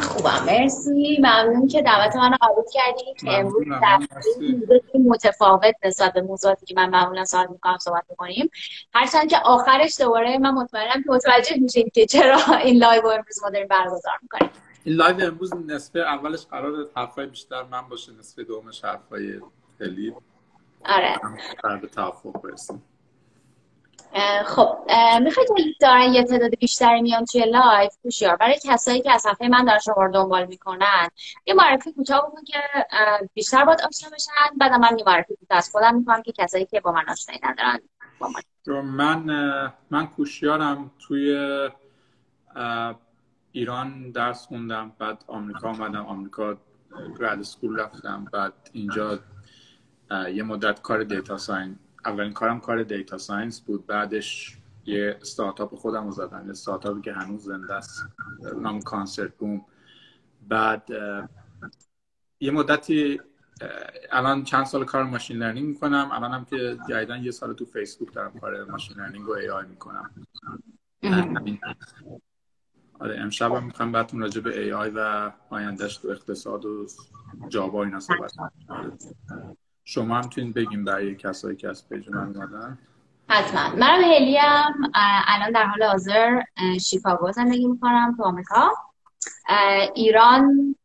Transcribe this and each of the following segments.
من خوبم. مرسی. ممنون که دعوت من قبول کردید که امروز متفاوت نسبت به موضوعاتی که من معمولا سوال می‌کنم صحبت می‌کنیم. هرچند که آخرش دوباره من مطمئنم که متوجه میشیم که چرا این live امروز ما داریم برگزار می‌کنیم. این live امروز نصف اولش قرار حرفای بیشتر من باشه نصف دومش حرفای خیلی آره. به توافق برسیم. خب می‌خواید دارن یه تعداد بیشتری میان توی live؟ کوشیار برای کسایی که از صفحه من دارن شما رو دنبال می‌کنن یه معرفی کوتاه بکن که بیشتر باید آشنا بشن. بعد من یه معرفی کوتاه از خودم می‌کنم که کسایی که با من آشنایی ندارن با من. من من کوشیارم توی ایران درس خوندم بعد آمریکا اومدم. آمریکا grad school رفتم بعد اینجا یه مدت کار data scien اولین کارم کار data science بود. بعدش یه ستارتاپ خودم رو زدم. یه ستارتاپی که هنوز زنده است. نام Concert Boom. بعد یه مدتی الان چند سال کار machine learning می‌کنم. الان هم که جدیداً یه سال تو فیسبوک دارم کار machine learning و AI می‌کنم. آره امشب هم می‌خوام بهتون راجع به AI و آینده‌ش تو اقتصاد و جاوا اینا صحبت شما هم توین بگیم برای کسایی که از پیج من اومدن. حتما. منم هلیم الان در حال حاضر شیکاگو زندگی می‌کنم تو آمریکا. ایران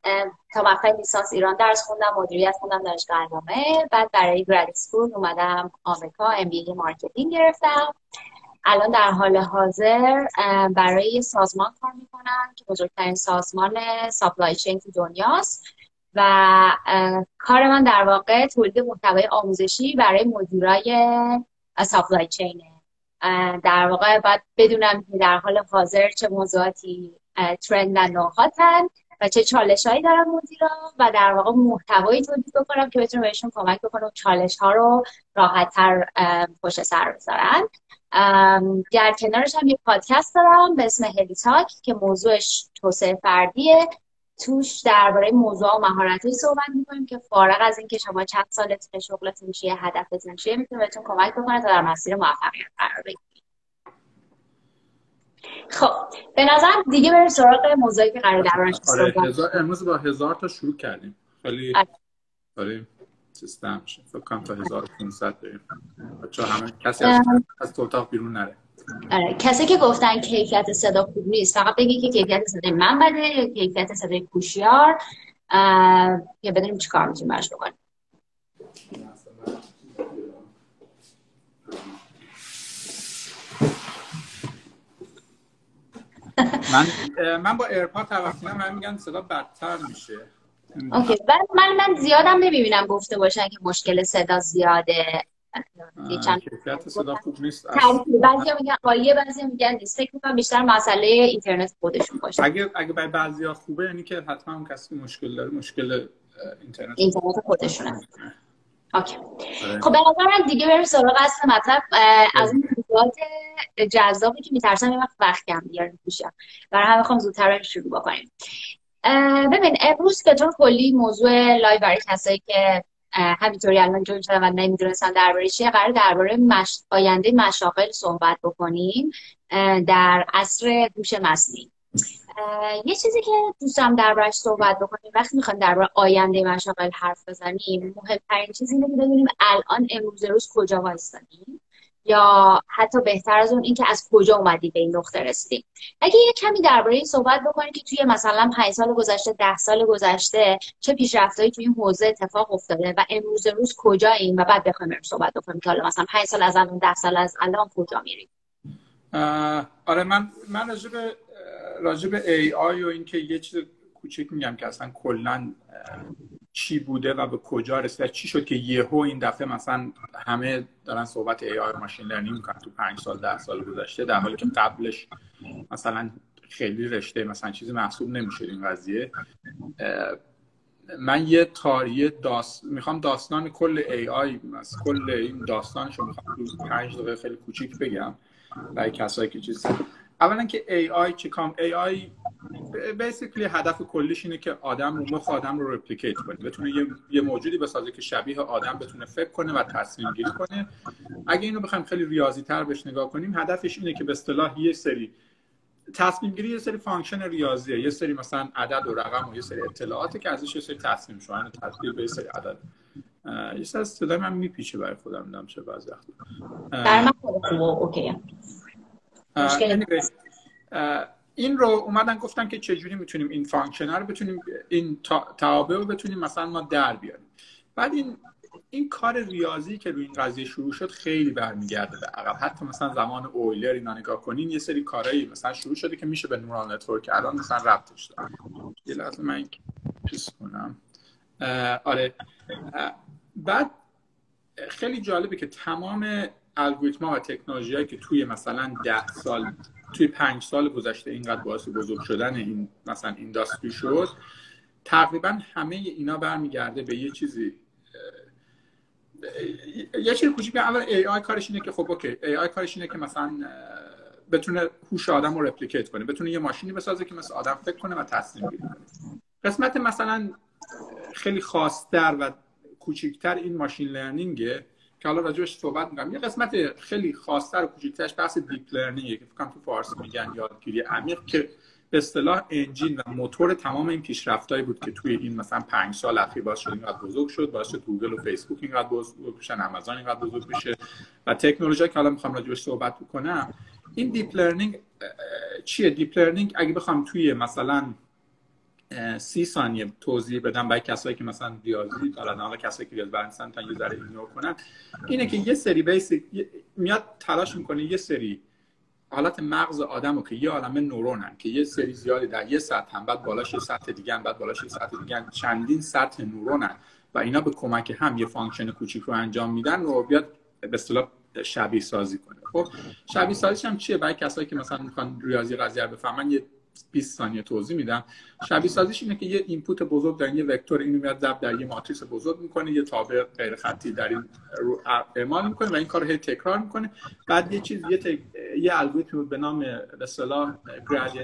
تا مقطع لیسانس ایران درس خوندم مدیریت خوندم دانشگاه علامه بعد برای grad school اومدم آمریکا MBA marketing گرفتم. الان در حال حاضر برای سازمان کار می‌کنم که بزرگترین سازمان supply chain تو دنیاست. و کار من در واقع تولید محتوای آموزشی برای مدیرای supply chain ه در واقع باید بدونم که در حال حاضر چه موضوعاتی trend ن و hot ن و چه چالش هایی دارن مدیرا و در واقع محتوایی تولید بکنم که بتونه بهشون کمک بکنم چالش ها رو راحت تر پشت سر بذارن. در کنارش هم یه پادکست دارم به اسم Heli Talk که موضوعش توسعه فردیه. توش درباره موضوع و مهارت‌های صحبت می‌کنیم که فارغ از اینکه شما چند سالتون شغلتون چیه هدفتون چیه می‌تونه بهتون کمک بکنه تا در مسیر موفقیت قرار بگیرید خب به نظر دیگه بریم سراغ موضوعی که قرار دربارش آره امروز با هزار تا شروع کردیم. خیلی آره. سیستم فکر کنم تا 1500 بریم. بچه همه کسی از, از اتاق بیرون نره. آره کسی که گفتن کیفیت صدا خوب نیست فقط بگی که کیفیت صدای من بده یا کیفیت صدای کوشیار یا بدونیم چی کار می‌تونیم برش بکنیم. من من با AirPod توقع من میگن صدا بدتر میشه. OK من من زیادم نمی‌بینم گفته باشن که مشکل صدا زیاده. بعضی میگن عالیه بعضی میگن نیست فکر می‌کنم بیشتر مسئله اینترنت خودشون باشه. اگه اگه برای بعضیا خوبه یعنی که حتما اون کسی مشکل داره مشکل اینترنت. اینترنت خودشونه. OK. آره. خب به دیگه بریم سراغ اصل مطلب. از اون موضوعات جذابی که میترسم یه وقت وقت کم بیاریم پیشم برای همه خواهم زودتر شروع بکنیم. ببین امروز به طور کلی موضوع live برای کسایی که همینطوری الان شدن و نمی‌دونستن درباره چیه قرار درباره مش... آینده مشاغل صحبت بکنیم در عصر هوش مصنوعی. یه چیزی که دوستم دربارش صحبت بکنیم وقتی می‌خوایم درباره آینده مشاغل حرف بزنیم مهمترین چیزی اینه که الان امروز روز کجا وایستادیم. یا حتی بهتر از اون اینکه از کجا اومدی به این نقطه رسیدی. اگه یه کمی درباره این صحبت بکنید که توی مثلا 5 سال گذشته ده سال گذشته چه پیشرفتایی توی این حوزه اتفاق افتاده و امروز روز کجا این و بعد بخوایم صحبت بکنیم که حالا مثلا 5 سال از الان 10 سال از الان کجا میریم؟ آره من من راجع به AI و اینکه یه چیز کوچیک میگم که اصلا کلا چی بوده و به کجا رسیده چی شد که یهو این دفعه مثلا همه دارن صحبت AI machine learning می‌کنن تو پنج سال ده سال گذشته در حالی که قبلش مثلا خیلی رشته مثلا چیزی محسوب نمیشه این قضیه. من یه تاریه داست... می‌خوام داستان کل AI کل این داستانش رو می‌خوام پنج دقیقه خیلی کوچیک بگم برای کسایی که چیز اولا که AI چی کار؟ AI basically هدف کلیش اینه که آدم رو مخ آدم رو replicate کنه. بتونه یه, یه موجودی بسازه که شبیه آدم بتونه فکر کنه و تصمیم گیری کنه. اگه اینو بخوایم خیلی ریاضی تر بهش نگاه کنیم هدفش اینه که به اصطلاح یه سری تصمیم گیری یه سری function ریاضیه یه سری مثلا عدد و رقم و یه سری اطلاعاتی که ازش یه سری تصمیم شوهن تبدیل به یه سری عدد. یه سری صدای من میپیچه برای خودم نمی‌دونم چه بعضی من OK. این رو اومدن گفتن که چجوری می‌تونیم این function رو بتونیم این توابع رو بتونیم مثلا ما در بیاریم. بعد این این کار ریاضی که روی این قضیه شروع شد خیلی برمیگرده به عقب. حتی مثلا زمان اویلر اینا نگاه کنین یه سری کارهایی مثلا شروع شده که میشه به neural network الان مثلا ربطش داد یه لحظه من چیز کنم. آره. بعد خیلی جالبه که تمام الگوریتما و تکنولوژی که توی مثلا ده سال توی پنج سال گذشته اینقدر باعث بزرگ شدن این مثلا industry شد تقریبا همه اینا برمیگرده به یه چیزی یه چیز کوچیک. اول AI کارش اینه که خب OK AI کارش اینه که مثلا بتونه هوش آدم رو replicate کنه بتونه یه ماشینی بسازه که مثل آدم فکر کنه و تصمیم کنه قسمت مثلا خیلی خاصتر و کوچیکتر این machine learning ه که حالا راجبش صحبت می‌کنم. یه قسمت خیلی خاصتر و کوچیکترش بحث deep learning ه که فکر تو فارسی میگن یادگیری عمیق که به اصطلاح engine و موتور تمام این پیشرفتایی بود که توی این مثلا پنج سال اخیر باعث شد اینقدر بزرگ شد باعث شد گوگل و فیسبوک اینقدر بزرگ بشن آمازون اینقدر بزرگ بشه. و تکنولوژی که حالا می‌خوام راجبش صحبت بکنم این deep learning چیه؟ deep learning اگه بخوام توی مثلا سی ثانیه توضیح بدم برای کسایی که مثلا ریاضی بلدن حالا کسایی که ریاضی بلدن تا یه ذره ignore کنن. اینه که یه سری basically میاد تلاش می‌کنه یه سری حالت مغز آدمو که یه عالمه نورونن که یه سری زیادی در یه سطح هم بعد بالاش یه سطح دیگه بعد بالاش یه سطح دیگه چندین سطح نورونن و اینا به کمک هم یه function کوچیک رو انجام میدن رو بیاد به اصطلاح شبیه سازی کنه. خب شبیه سازیش هم چیه؟ برای کسایی که مثلا می‌خوان ریاضی قضیه بفهمن یه 20 ثانیه توضیح میدم. شبیه سازیش اینه که یه اینپوت بزرگ دارین یه وکتور اینو میاد ضرب در یه ماتریس بزرگ می‌کنه یه تابع غیر خطی در این رو اعمال می‌کنه و این کار هی تکرار می‌کنه. بعد یه چیز یه. یه الگوریتم به نام به اصطلاح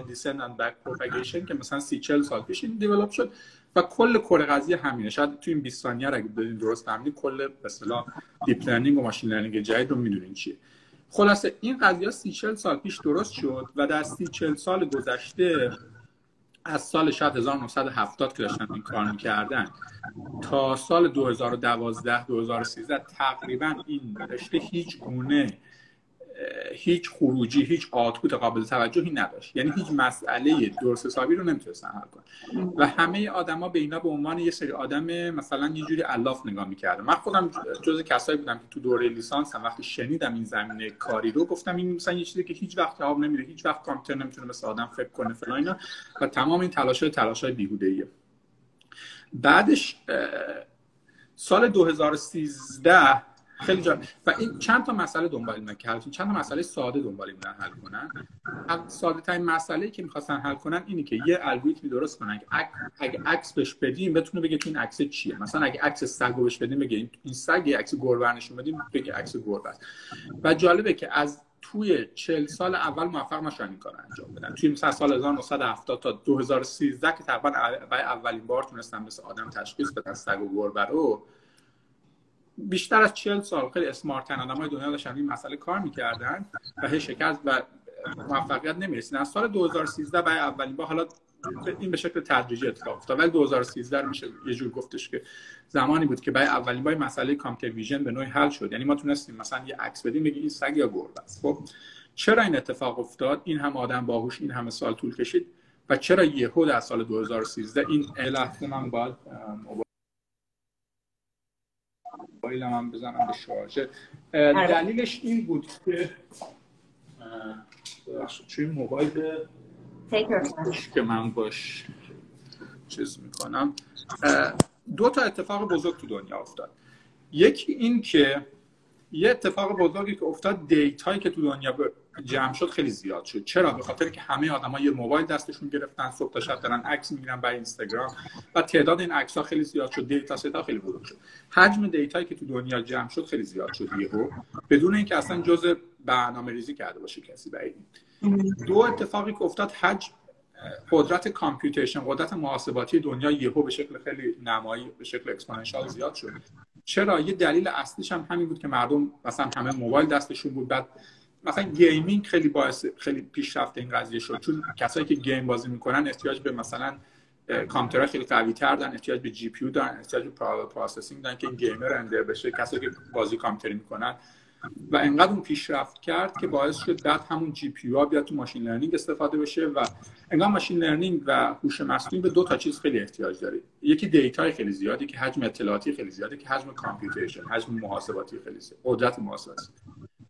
descent and back propagation که مثلا 30 40 سال پیش این دیولپ شد و کل کور قضیه همینه. شاید تو این 20 ثانیه اگه بدین درست فهمیدین کل به اصطلاح deep learning و machine learning جدید رو می‌دونین چیه. خلاصه این قضیه سی چل سال پیش درست شد و در سی چل سال گذشته از سال شاید 1970 که داشتن این کار می‌کردن تا سال 2012 2013 تقریبا این رشته هیچ گونه هیچ خروجی هیچ output قابل توجهی نداشت. یعنی هیچ مسئله درست حسابی رو نمی‌تونستن حل کنن و همه آدما به اینا به عنوان یه سری آدم مثلا یه جوری علاف نگاه می‌کردم من خودم جز کسایی بودم که تو دوره لیسانس هم وقتی شنیدم این زمینه کاری رو گفتم این مثلا یه چیزی که هیچ وقت جواب نمیده هیچ وقت کامپیوتر نمی‌تونه مثل آدم فکر کنه فلان اینا. و تمام این تلاش های تلاش های بیهوده بعدش سال 2013 خیلی جالب و این چند تا مسئله دنبال اینا که چند تا مسئله ساده دنبال بودن حل کنن. ساده ترین مسئله که می‌خواستن حل کنن اینه که یه الگوریتمی درست کنن که اگه عکس بهش بدیم بتونه بگه این عکس چیه. مثلا اگه عکس سگ بهش بدیم بگه این سگ یه عکس گربه نشون بدیم بگه عکس گربه است. و جالبه که از توی 40 سال اول موفق نشدن این کار انجام بدن. توی مثلا سال 1970 تا 2013 که تقریبا اولین بار تونستن مثل آدم تشخیص بدن سگ و گربه رو بیشتر از 40 سال خیلی اسمارت های دنیا داشتن این مسئله کار می‌کردن و هی شکست و موفقیت نمی‌رسید از سال 2013 برای اولین بار حالا این به شکل تدریجی اتفاق افتاد ولی 2013 میشه یه جور گفتش که زمانی بود که برای اولین بار مسئله کامپیوتر ویژن به نوعی حل شد. یعنی ما تونستیم مثلا یه عکس بدیم بگیم این سگ یا گربه است. خب چرا این اتفاق افتاد؟ این هم آدم باهوش این همه سال طول کشید. و چرا یهو در سال 2013 این لحظه من باید موبایلم هم بزنم به شارژر. آره. دلیلش این بود که چون موبایل که من باش چیز می‌کنم. دو تا اتفاق بزرگ تو دنیا افتاد. یکی این که یه اتفاق بزرگی که افتاد دیتایی که تو دنیا جمع شد خیلی زیاد شد. چرا؟ به خاطر که همه آدما یه موبایل دستشون گرفتن صبح تا شب دارن عکس می‌گیرن برای اینستاگرام و تعداد این عکس ها خیلی زیاد شد. دیتا ستا خیلی بزرگ شد. حجم data یی که تو دنیا جمع شد خیلی زیاد شد یهو. بدون اینکه اصلا جزء برنامه ریزی کرده باشه کسی برای دو اتفاقی که افتاد حجم قدرت computation قدرت محاسباتی دنیا یهو به شکل خیلی نمایی به شکل exponential زیاد شد. چرا؟ یه دلیل اصلیش هم همین بود که مردم مثلا همه موبایل دستشون بود بعد مثلا gaming خیلی باعث خیلی پیشرفت این قضیه شد. چون کسایی که game بازی می‌کنن احتیاج به مثلا کامپیوترها خیلی قوی تر دارن احتیاج به GPU دارن احتیاج به processing دارن که game render بشه کسایی که بازی کامپیوتری می‌کنن. و انقدر اون پیشرفت کرد که باعث شد بعد همون GPU ها بیاد تو machine learning استفاده بشه و انگار machine learning و هوش مصنوعی به دو تا چیز خیلی احتیاج داره. یکی دیتا خیلی زیادی که حجم اطلاعاتی خیلی زیاده که حجم computation حجم محاسباتی خیلی زیاده قدرت محاسباتی.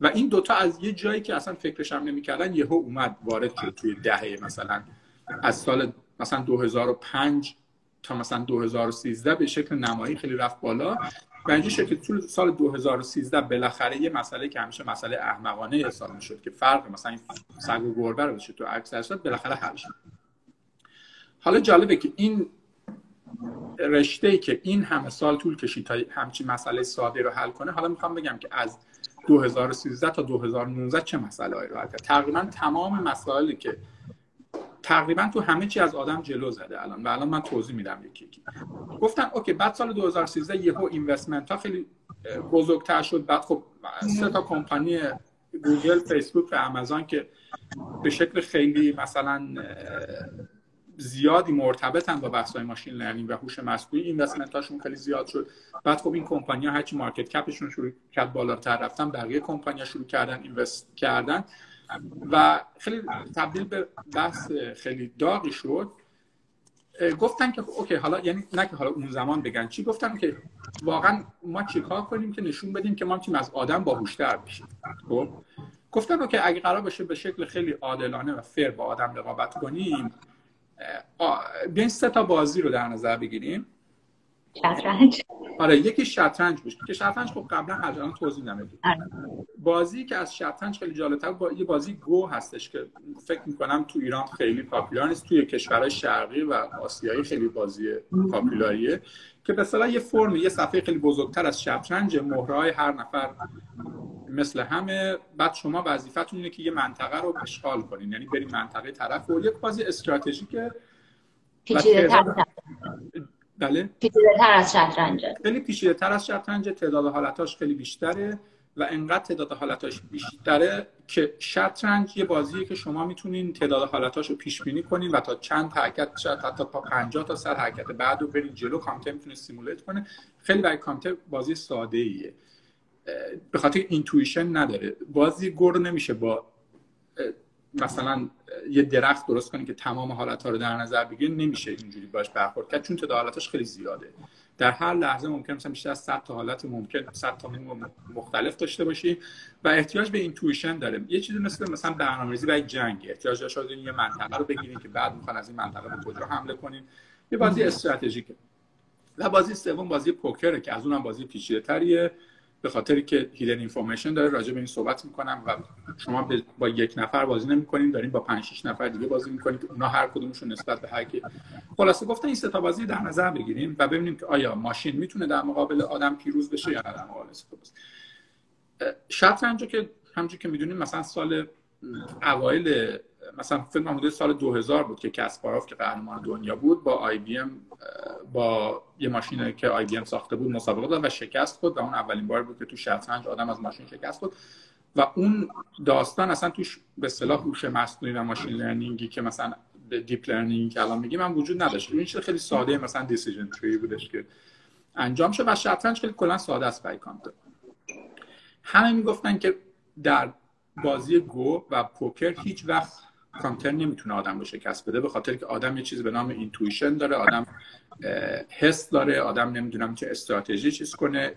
و این دوتا از یه جایی که اصلا فکرش هم نمی‌کردن یهو اومد وارد شد توی دهه مثلا از سال مثلا 2005 تا مثلا 2013 به شکل نمایی خیلی رفت بالا. و اینجا شد که طول سال 2013 بالاخره یه مسئله که همیشه مسئله احمقانه حساب شد که فرق مثلا سگ و گربه رو تو عکس بالاخره حل شد. حالا جالبه که این رشته که این همه سال طول کشید تا همچین مسئله ساده رو حل کنه حالا می‌خوام بگم که از 2013 تا 2019 چه مسئله رو حل کرد؟ تقریبا تمام مسائلی که تقریبا تو همه چی از آدم جلو زده الان و الان من توضیح میدم یکی یکی. گفتن okay بعد سال 2013 یهو investment ها خیلی بزرگتر شد. بعد خب سه تا کمپانی Google Facebook و آمازون که به شکل خیلی مثلا زیادی مرتبطن با بحث های machine learning و هوش مصنوعی. investment هاشون خیلی زیاد شد. بعد خب این کمپانی ها هرچی market cap شون شروع کرد بالاتر رفتن بقیه کمپانی شروع کردن invest کردن. و خیلی تبدیل به بحث خیلی داغی شد. گفتن که اوکی حالا یعنی نه که حالا اون زمان بگن چی گفتن که واقعا ما چیکار کنیم که نشون بدیم که ما می‌تونیم از آدم باهوشتر بشیم. خب گفتن که اگه قرار باشه به شکل خیلی عادلانه و فر با آدم رقابت کنیم بیاین سه تا بازی رو در نظر بگیریم. شطرنج. آره یکی شطرنج بود. که شطرنج خب قبلا الان توضیح نمی‌دید آره. بازی که از شطرنج خیلی جالبتر با یه بازی گو هستش که فکر می‌کنم تو ایران خیلی پاپولار نیست. توی کشورهای شرقی و آسیایی خیلی بازی پاپولاریه که به یه فرم یه صفحه خیلی بزرگتر از شطرنج مهرهای هر نفر مثل همه بعد شما وظیفتون اینه که یه منطقه رو اشغال کنین. یعنی بریم منطقه طرف و یک بازی استراتژیکه بله. تر از شطرنج. خیلی پیچیده تر از شطرنج. تعداد حالتاش خیلی بیشتره و انقدر تعداد حالتاش بیشتره که شطرنج یه بازیه که شما می‌تونین تعداد حالتاش رو پیش بینی کنین و تا چند حرکت شاید حتی تا 50 تا 100 حرکت بعد رو برین جلو. کامپیوتر می‌تونه simulate کنه. خیلی برای کامپیوتر بازی ساده ایه به خاطر intuition نداره. بازی گو رو نمیشه با مثلا یه درخت درست کنی که تمام حالت ها رو در نظر بگیری نمیشه اینجوری باش برخورد کرد چون تعداد حالتش خیلی زیاده. در هر لحظه ممکن مثلا بیشتر از 100 تا حالت ممکن 100 تا مختلف داشته باشی و احتیاج به intuition داره. یه چیزی مثل مثلا برنامه‌ریزی برای جنگ احتیاج داشته یه منطقه رو بگیرین که بعد می‌خوان از این منطقه به کجا حمله کنین. یه بازی استراتژیکه. و بازی سوم بازی پوکره که از اونم بازی پیچیده‌تریه. به خاطری که hidden information داره راجع به این صحبت می‌کنم و شما با یک نفر بازی نمی‌کنین دارین با 5 6 نفر دیگه بازی می‌کنید اونا هر کدومشون نسبت به هر کی. خلاصه گفتن این سه تا بازی در نظر بگیریم و ببینیم که آیا ماشین می‌تونه در مقابل آدم پیروز بشه یا نه در مقابل شطرنج که همونجوری که می‌دونیم مثلا سال اوایل مثلا فکر حدود سال 2000 بود که کسپاروف که قهرمان دنیا بود با IBM با یه ماشینی که IBM ساخته بود مسابقه داد و شکست خورد و اون اولین بار بود که تو شطرنج آدم از ماشین شکست خورد و اون داستان اصلا توش به اصطلاح هوش مصنوعی و machine learning ی که مثلا deep learning که الان میگیم هم وجود نداشت. این خیلی ساده مثلا decision tree بودش که انجام شد و شطرنج خیلی کلا ساده است برای کامپیوتر. همه می‌گفتن که در بازی گو و پوکر هیچ وقت کامپیوتر نمی‌تونه آدم رو شکست بده به خاطر که آدم یه چیزی به نام intuition داره آدم حس داره آدم نمی‌دونم چه استراتژی چیز کنه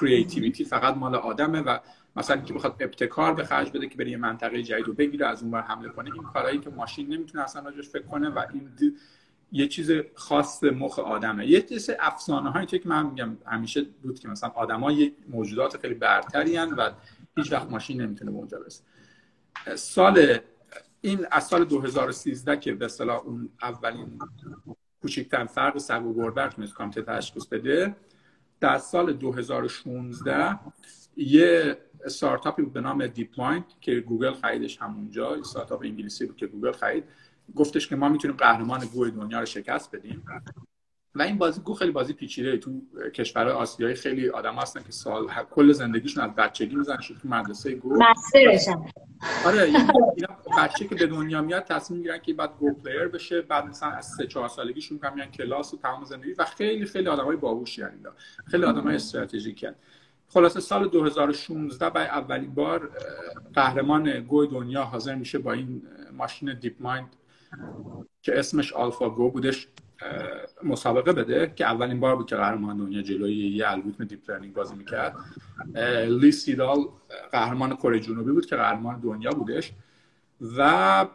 creativity فقط مال آدمه و مثلا که بخواد ابتکار به خرج بده که بره یه منطقه جدید رو بگیره از اون ور حمله کنه این کارهایی که ماشین نمی‌تونه اصلا راجبش فکر کنه و این یه چیز خاص مخ آدمه. یه چیز افسانه هایی که من میگم همیشه بود که مثلا آدمای موجودات خیلی برتری و هیچ وقت ماشین نمی‌تونه به اونجا برسه. سال این از سال 2013 که به اصطلاح اون اولین کوچکترین فرق سگ و گربه تونست کامپیوتر تشخیص بده در سال 2016 یه استارتاپی بود به نام DeepMind که گوگل خریدش همونجا استارتاپ انگلیسی بود که گوگل خرید. گفتش که ما می‌تونیم قهرمان گوی دنیا رو شکست بدیم. و این بازی گو خیلی بازی پیچیده تو کشورهای آسیایی خیلی آدم هستن که سال کل زندگیشون از بچگی می‌زنن تو مدرسه گو. آره اینا بچه که به دنیا میاد تصمیم می‌گیرن که بعد گو پلیر بشه بعد مثلا از سه چهار سالگیشون میان کلاس و تمام زندگی. و خیلی خیلی آدمای باهوشی هستن خیلی آدمای استراتژیکی خلاصه سال 2016 برای اولین بار قهرمان گو دنیا حاضر میشه با این ماشین DeepMind که اسمش AlphaGo بودش. مسابقه بده که اولین بار بود که قهرمان دنیا جلوی یه الگوریتم deep learning بازی می‌کرد. لی سیدال قهرمان کره جنوبی بود که قهرمان دنیا بودش و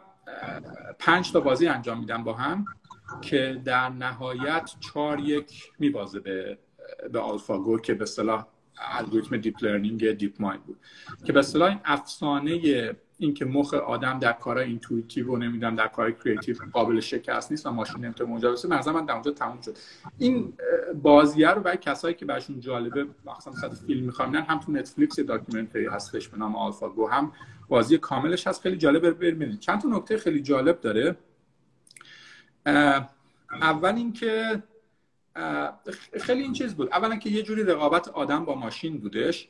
پنج تا بازی انجام میدن با هم که در نهایت چهار یک میبازه به به AlphaGo که به اصطلاح الگوریتم deep learning DeepMind بود. که به اصطلاح این افسانه اینکه مخ آدم در کارهای intuitive و نمی‌دونم در کارهای creative قابل شکست نیست و ماشین نمی‌تونه اونجا برسه. مثلا من در اونجا تموم شد. این بازیه رو برای کسایی که براشون جالبه مثلا مثلا فیلم می‌خوام هم تو Netflix documentary هستش به نام AlphaGo هم بازی کاملش هست. خیلی جالبه ببینید چند تا نکته خیلی جالب داره. اول اینکه خیلی این چیز بود. اولا که یه جوری رقابت آدم با ماشین بودش.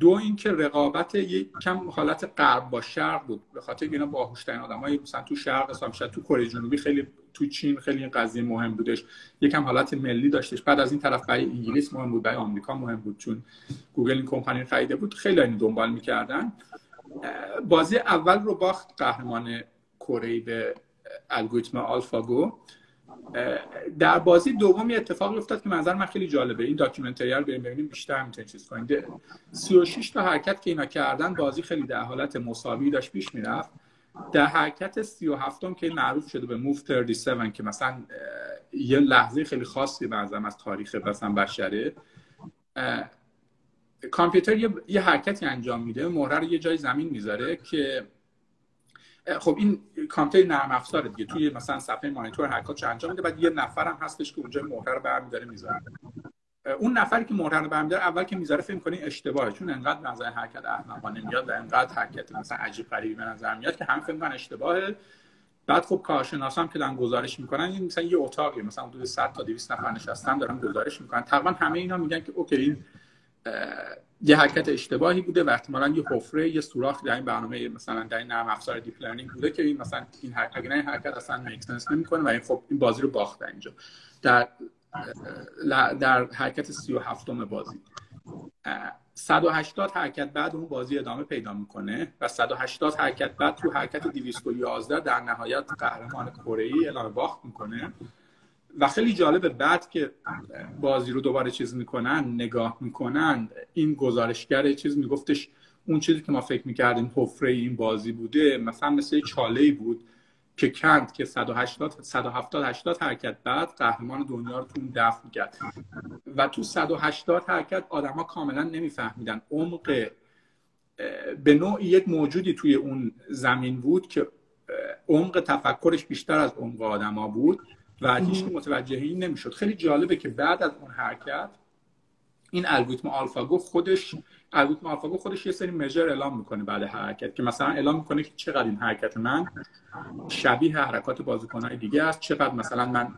دو اینکه رقابت یک کم حالت غرب با شرق بود. به خاطر اینا باهوشترین آدمای مثلا تو شرق اصلا شاید تو کره جنوبی خیلی تو چین خیلی این قضیه مهم بودش. یکم حالت ملی داشتش. بعد از این طرف برای انگلیس مهم بود برای آمریکا مهم بود. چون گوگل این کمپانی خریده بود. خیلی این دنبال می‌کردن. بازی اول رو باخت قهرمان کره به الگوریتم آلفاگو در بازی دوم یه اتفاقی افتاد که منظر من خیلی جالبه. این داکیومنتری رو بریم ببینیم بیشتر می‌تونیم چیز کنیم 36 تا حرکت که اینا کردن بازی خیلی در حالت مساوی داشت پیش می‌رفت. در حرکت 37 م که معروف شده به موف 37 که مثلا یه لحظه خیلی خاصی بنظرم از تاریخ مثلا بشره. کامپیوتر یه،, یه حرکتی انجام میده. مهره رو یه جای زمین می‌ذاره که خب این کامپیوتر نرم افزاره دیگه. توی مثلا صفحه مانیتور حرکات انجام میده بعد یه نفرم هستش که اونجا مهره رو برمی‌داره می‌ذاره. اون نفری که مهره رو برمی‌داره اول که می‌ذاره فکر کنی اشتباهه چون انقدر نظر حرکت احمقانه میاد و انقدر حرکت مثلا عجیب غریبی به نظر میاد که هم فکر کنن اشتباهه. بعد خب کارشناسا هم که دارن گزارش می‌کنن این مثلا یه اتاقی مثلا حدود 100 تا 200 نفر نشستن دارن گزارش می‌کنن. تقریبا همه اینا میگن که okay این یه حرکت اشتباهی بوده و احتمالاً یه حفره یه سوراخ در این برنامه مثلا در این نرم افزار deep learning بوده که این مثلا این حرکت این حرکت اصلا make sense نمی‌کنه و این خب این بازی رو باخته اینجا. در در حرکت 37 م بازی. 180 حرکت بعد اون بازی ادامه پیدا می‌کنه و 180 حرکت بعد تو حرکت 211 در نهایت قهرمان کره ای اعلام باخت می‌کنه. و خیلی جالبه بعد که بازی رو دوباره چیز می‌کنن نگاه می‌کنن این گزارشگر چیز میگفتش اون چیزی که ما فکر می‌کردیم حفره این بازی بوده مثلا مثل چاله بود که کند که 180 170 80 حرکت بعد قهرمان دنیا رو تو اون دفع می‌کرد. و تو 180 حرکت آدما کاملا نمیفهمیدن. عمق به نوع یک موجودی توی اون زمین بود که عمق تفکرش بیشتر از عمق آدما بود. و هیچ متوجه این نمی‌شد. خیلی جالبه که بعد از اون حرکت این الگوریتم آلفاگو خودش الگوریتم آلفاگو خودش یه سری مژر اعلام می‌کنه بعد حرکت که مثلا اعلام می‌کنه که چقدر این حرکت من شبیه حرکات بازیکنهای دیگه است چقدر مثلا من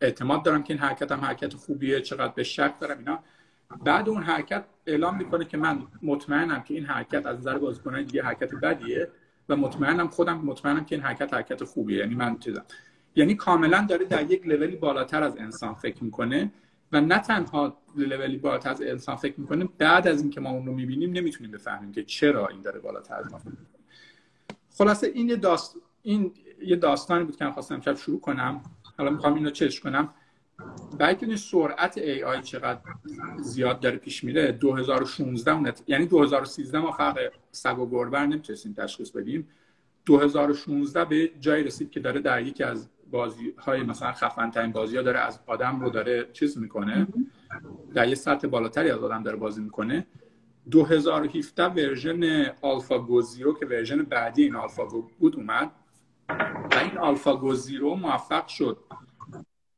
اعتماد دارم که این حرکت هم حرکت خوبیه چقدر به شک دارم اینا. بعد اون حرکت اعلام می‌کنه که من مطمئنم که این حرکت از نظر بازیکنهای دیگه حرکت بدیه و مطمئنم خودم مطمئنم که این حرکت حرکت خوبیه یعنی من چیزم. یعنی کاملا داره در یک لولی بالاتر از انسان فکر می‌کنه و نه تنها لولی بالاتر از انسان فکر می‌کنه بعد از اینکه ما اون رو می‌بینیم نمی‌تونیم بفهمیم که چرا این داره بالاتر از ما خلاصه این یه داست... این یه داستانی بود که من خواستم شب شروع کنم. حالا می‌خوام اینو چش کنم. بعد سرعت ای آی چقدر زیاد داره پیش میره؟ 2016 یعنی 2013 ما فرق سگ و گربر نمی‌تونستیم تشخیص بدیم. 2016 به جایی رسید که داره در یکی از بازی های مثلا خفن ترین بازی ها داره از آدم رو داره چیز می‌کنه. در یه سطح بالاتری از آدم داره بازی می‌کنه. 2017 ورژن AlphaGo Zero که ورژن بعدی این آلفا بود اومد و این AlphaGo Zero موفق شد.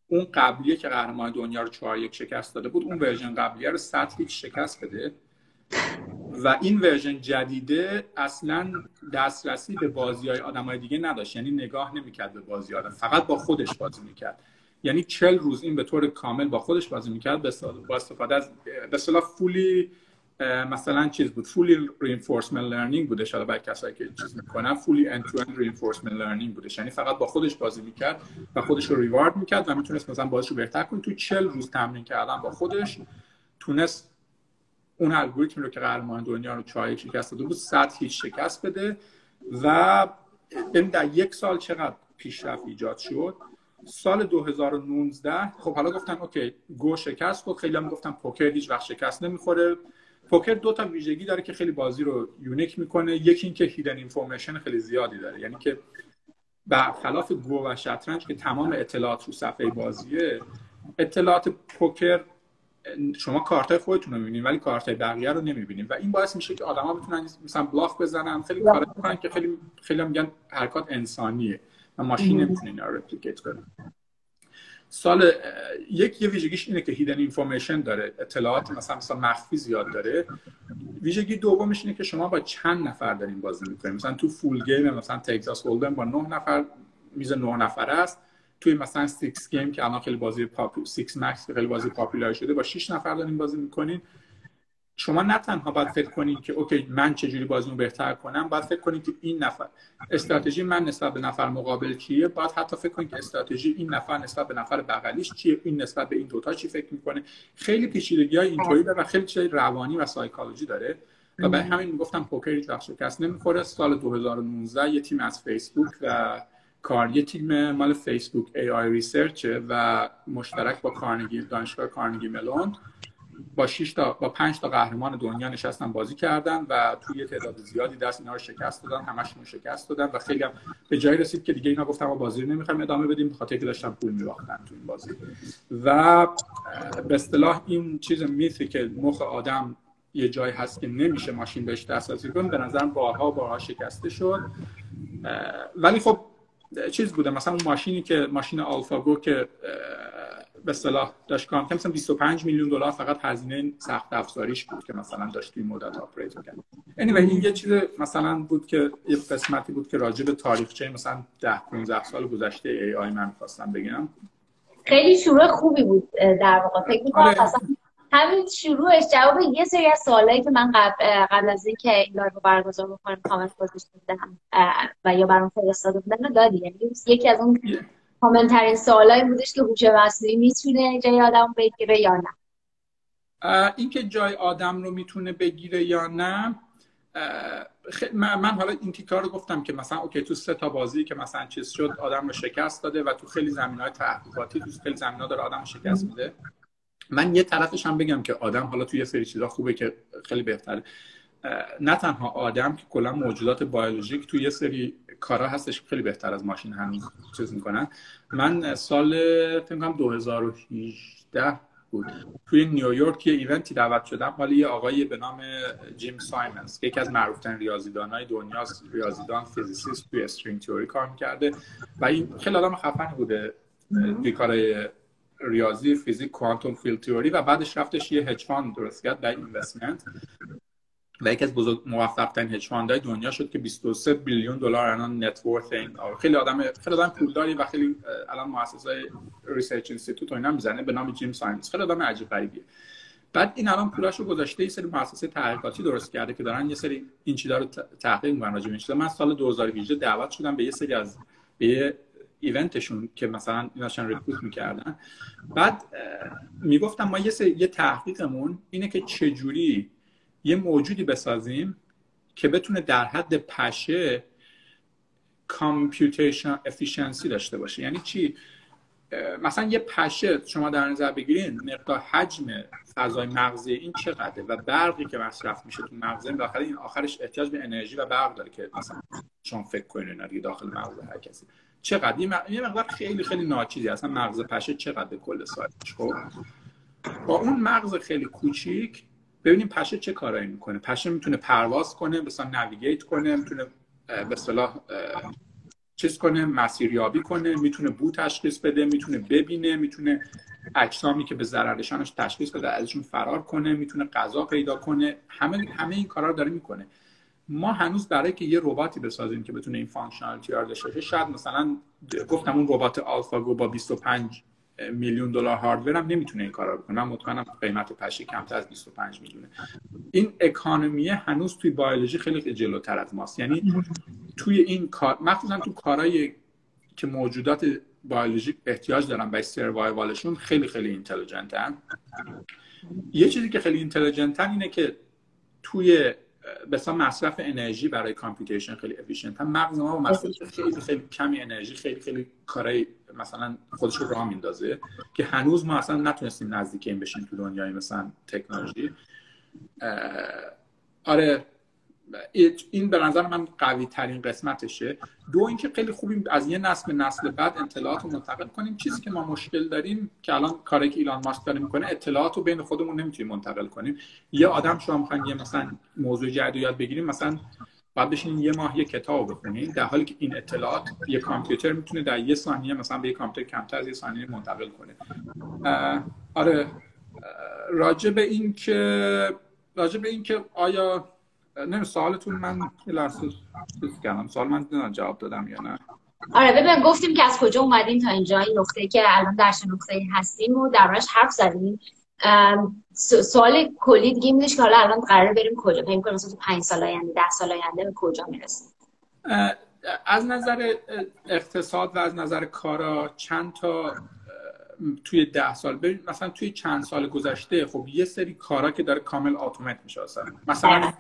اون قبلیه که قهرمان دنیا رو 4 یک شکست داده بود اون ورژن قبلیه رو 100 شکست بده. و این ورژن جدیده اصلا دسترسی به بازی های آدم های دیگه نداشت. یعنی نگاه نمی‌کرد به بازی آدم فقط با خودش بازی می‌کرد. یعنی چل روز این به طور کامل با خودش بازی می‌کرد با استفاده از به اصطلاح fully مثلا چیز بود. fully reinforcement learning بوده شاید برای کسایی که چیز می‌کنن fully end to end reinforcement learning بوده یعنی فقط با خودش بازی می‌کرد و خودش رو reward می‌کرد و می‌تونست مثلا بازیش رو بهتر کنه. تو 40 روز تمرین کردن با خودش تونست اون الگوریتمی رو که قهرمان دنیا رو چای شکست داده بود صد هیچ شکست بده و این در یک سال چقدر پیشرفت ایجاد شد؟ سال 2019 خب حالا گفتن okay گو شکست خورد خیلی هم گفتن پوکر هیچ وقت شکست نمی‌خوره. پوکر دو تا ویژگی داره که خیلی بازی رو unique می‌کنه. یکی اینکه hidden information خیلی زیادی داره یعنی که برخلاف گو و شطرنج که تمام اطلاعات رو صفحه بازیه اطلاعات پوکر شما کارت خودتون رو می‌بینید ولی کارت بقیه رو نمی‌بینید و این باعث میشه که آدما بتونن مثلا bluff بزنن خیلی کار می‌کنن که خیلی خیلی میگن حرکات انسانیه و ماشین نمی‌تونه اینا رو replicate کنه. سال یک یه ویژگیش اینه که hidden information داره اطلاعات مثلا مثلا مخفی زیاد داره. ویژگی دومش اینه که شما با چند نفر دارین بازی می‌کنید مثلا تو full game مثلا Texas Hold'em با نه نفر میز نه نفره است. توی مثلا six game که الان خیلی بازی پاپ six max که خیلی بازی popular شده با 6 نفر دارین بازی می‌کنین. شما نه تنها باید فکر کنید که okay من چجوری بازی رو بهتر کنم باید فکر کنید که این نفر استراتژی من نسبت به نفر مقابل چیه؟ باید حتی فکر کنید که استراتژی این نفر نسبت به نفر بغلیش چیه؟ این نسبت به این دوتا چی فکر می‌کنه؟ خیلی پیچیدگی های اینطوری داره و خیلی چیزای روانی و سایکولوژی داره. و به همین می‌گفتم پوکر هیچ وقت شکست نمی‌خوره. سال 2019 یه تیم از فیسبوک و کار. یه تیم مال فیسبوک ای آی ریسرچه و مشترک با کارنگی دانشگاه کارنگی ملون با 6 تا با 5 تا قهرمان دنیا نشستن بازی کردن و توی تعداد زیادی دست اینا رو شکست دادن همشون شکست دادن و خیلی هم به جایی رسید که دیگه اینا گفتن ما بازی رو نمی‌خوایم ادامه بدیم بخاطر که داشتن پول میباختن تو این بازی. و به اصطلاح این چیز میثی که مخ آدم یه جایی هست که نمیشه ماشین بهش دسترسی کنه به نظرم بارها بارها شکسته شد. ولی خب چیز بوده. مثلا اون ماشینی که ماشین آلفاگو که به اصطلاح داشت کام مثلا 25 میلیون دلار فقط هزینه سخت افزاریش بود که مثلا داشت توی مدت آپریت می‌کرد. Anyway این یه چیز مثلا بود که یه قسمتی بود که راجع به تاریخچه مثلا 10 15 سال گذشته AI من می‌خواستم بگم. خیلی شروع خوبی بود در واقع. فکر می‌کنم آره. همین شروعش جواب یه سری از سوالایی که من قبل, قبل از اینکه این live رو برگزار بکنم کامنت گذاشته بودم و یا برام فرستاده بودن دادی. یعنی یکی از اون common ترین سوالایی بودش که هوش مصنوعی می‌تونه جای آدم بگیره یا نه. اینکه جای آدم رو می‌تونه بگیره یا نه من حالا این تیکار رو گفتم که مثلا اوکی تو سه تا بازی که مثلا چیز شد آدم رو شکست داده و تو خیلی زمین های تحقیقاتی تو خیلی زمین ها داره آدم رو شکست میده. من یه طرفش هم بگم که آدم حالا توی یه سری چیزا خوبه که خیلی بهتره. نه تنها آدم که کلا موجودات بیولوژیک توی یه سری کارا هستش خیلی بهتر از ماشین هنوز چیز می‌کنن. من سال فکر کنم 2018 بود. توی نیویورک یه event ی دعوت شدم. مال یه آقای به نام جیم سایمنز که یکی از معروفترین ریاضیدانای دنیاست. ریاضیدان physicist توی string theory کار می‌کرده. و این خیلی آدم خفن بوده. توی کارهای ریاضی فیزیک quantum field theory و بعدش رفتش یه hedge fund درست کرد برای investment و یکی از بزرگ موفق ترین hedge fund های دنیا شد که 23 billion دلار الان net worth این خیلی آدم خیلی آدم پولداری و خیلی الان مؤسسه research institute اینا می‌زنه به نام جیم سایمنز خیلی آدم عجیب غریبیه. بعد این الان پولاشو گذاشته یه سری مؤسسه تحقیقاتی درست کرده که دارن یه سری این چیزا رو تحقیق می‌کنن راجع من سال 2018 دعوت شدم به یه سری از به event شون که مثلا ایناشون recruit می‌کردن. بعد می‌گفتم ما یه, یه تحقیقمون اینه که چجوری یه موجودی بسازیم که بتونه در حد پشه computation efficiency داشته باشه. یعنی چی؟ مثلا یه پشه شما در نظر بگیرین مقدار حجم فضای مغزی این چقدره و برقی که مصرف میشه تو مغز این آخرش احتیاج به انرژی و برق داره که مثلا شما فکر کنین دیگه داخل مغز هر کسی. چقدر؟ یه مقدار خیلی خیلی ناچیزی. اصلا مغز پشه چقدر کل سایتش خب. با اون مغز خیلی کوچیک ببینیم پشه چه کارایی می‌کنه. پشه می‌تونه پرواز کنه مثلا navigate کنه می‌تونه به اصطلاح چیز کنه مسیریابی کنه می‌تونه بو تشخیص بده می‌تونه ببینه می‌تونه اجسامی که به ضررشن تشخیص بده ازشون فرار کنه می‌تونه غذا پیدا کنه. همه همه این کارا رو داره می‌کنه. ما هنوز برای که یه رباتی بسازیم که بتونه این functionality رو داشته باشه شاید مثلا گفتم اون ربات آلفاگو با 25 میلیون دلار hardware هم نمی‌تونه این کارا بکنه. من مطمئنم قیمت پشه کمتر از 25 میلیونه. این economy هنوز توی بیولوژی خیلی جلوتر از ماست. یعنی توی این کار مخصوصا تو کارهای که موجودات بیولوژیک احتیاج دارن برای survival شون خیلی خیلی intelligent ن یه چیزی که خیلی intelligent ن اینه که توی مثلا مصرف انرژی برای computation خیلی efficient هم مغز ما مصرف خیلی خیلی کمی انرژی خیلی خیلی کارهای مثلا خودش رو راه میندازه که هنوز ما اصلا نتونستیم نزدیک این بشیم تو دنیای مثلا تکنولوژی. آره این به نظر من قوی ترین قسمتشه. دو اینکه خیلی خوبیم از یه نسل به نسل بعد اطلاعات رو منتقل کنیم. چیزی که ما مشکل داریم که الان کاری که ایلان ماسک داره می‌کنه اطلاعات رو بین خودمون نمی‌تونیم منتقل کنیم. یه آدم شما می‌خواین یه مثلا موضوع جدید یاد بگیریم مثلا بعد بشین یه ماه یه کتاب بخونید در حالی که این اطلاعات یه کامپیوتر می‌تونه در یه ثانیه مثلا به یه کامپیوتر کمتر از یه ثانیه منتقل کنه. آره راجع به این که راجع به این که آیا نه سوالتون من لحظه کردم. سوال من جواب دادم یا نه. آره ببین گفتیم که از کجا اومدیم تا اینجا. این نقطه که الان در چه نقطه هستیم و دربارش حرف زدیم. سوال کلی دیگه میدش که حالا الان قرار بریم کجا. فکر کنم مثلا تو 5 سال آینده 10 سال آینده به کجا می‌رسیم. از نظر اقتصاد و از نظر کارا چند تا توی ده سال. ببین مثلا توی چند سال گذشته خب یه سری کارا که داره کامل automate میشه مثلا مثلا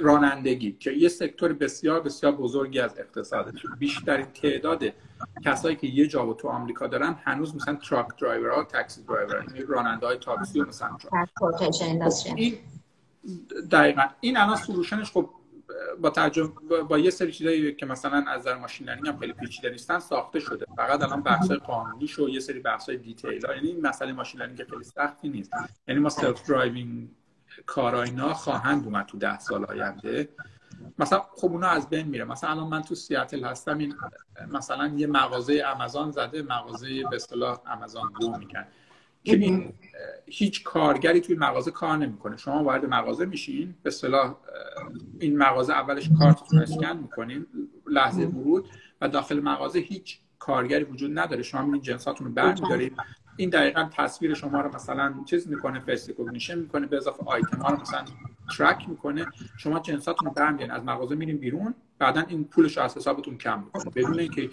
رانندگی که یه sector بسیار بسیار بزرگی از اقتصاده بیشترین تعداد کسایی که یه جا تو آمریکا دارن هنوز مثلا truck ها taxi driver یعنی راننده های تاکسی و مثلا این دقیقا. این الان solution ش خب با ترجمه با یه سری چیزایی که مثلا از نظر machine learning هم خیلی پیچیده نیستن ساخته شده. فقط الان بحث قانونی شو یه سری بحث های detail ها. یعنی این مسئله machine learning خیلی سختی نیست. یعنی ما self driving car اینا خواهند اومد تو ده سال آینده. مثلا خب اونا از بین میره مثلا الان من تو سیاتل هستم این مثلا یه مغازه آمازون زده مغازه به اصطلاح Amazon Go میگن. که این هیچ کارگری توی مغازه کار نمی‌کنه. شما وارد مغازه میشین به اصطلاح این مغازه اولش کارتتون اسکن می‌کنین لحظه ورود و داخل مغازه هیچ کارگری وجود نداره. شما میرین جنساتون رو برمیدارید این دقیقا تصویر شما رو مثلا چیز می‌کنه face recognition می‌کنه به اضافه آیتم ها رو مثلا track می‌کنه. شما جنساتون رو برمیدارین از مغازه میرین بیرون بعدا این پولش رو از حسابتون کم می‌کنه. بدون اینکه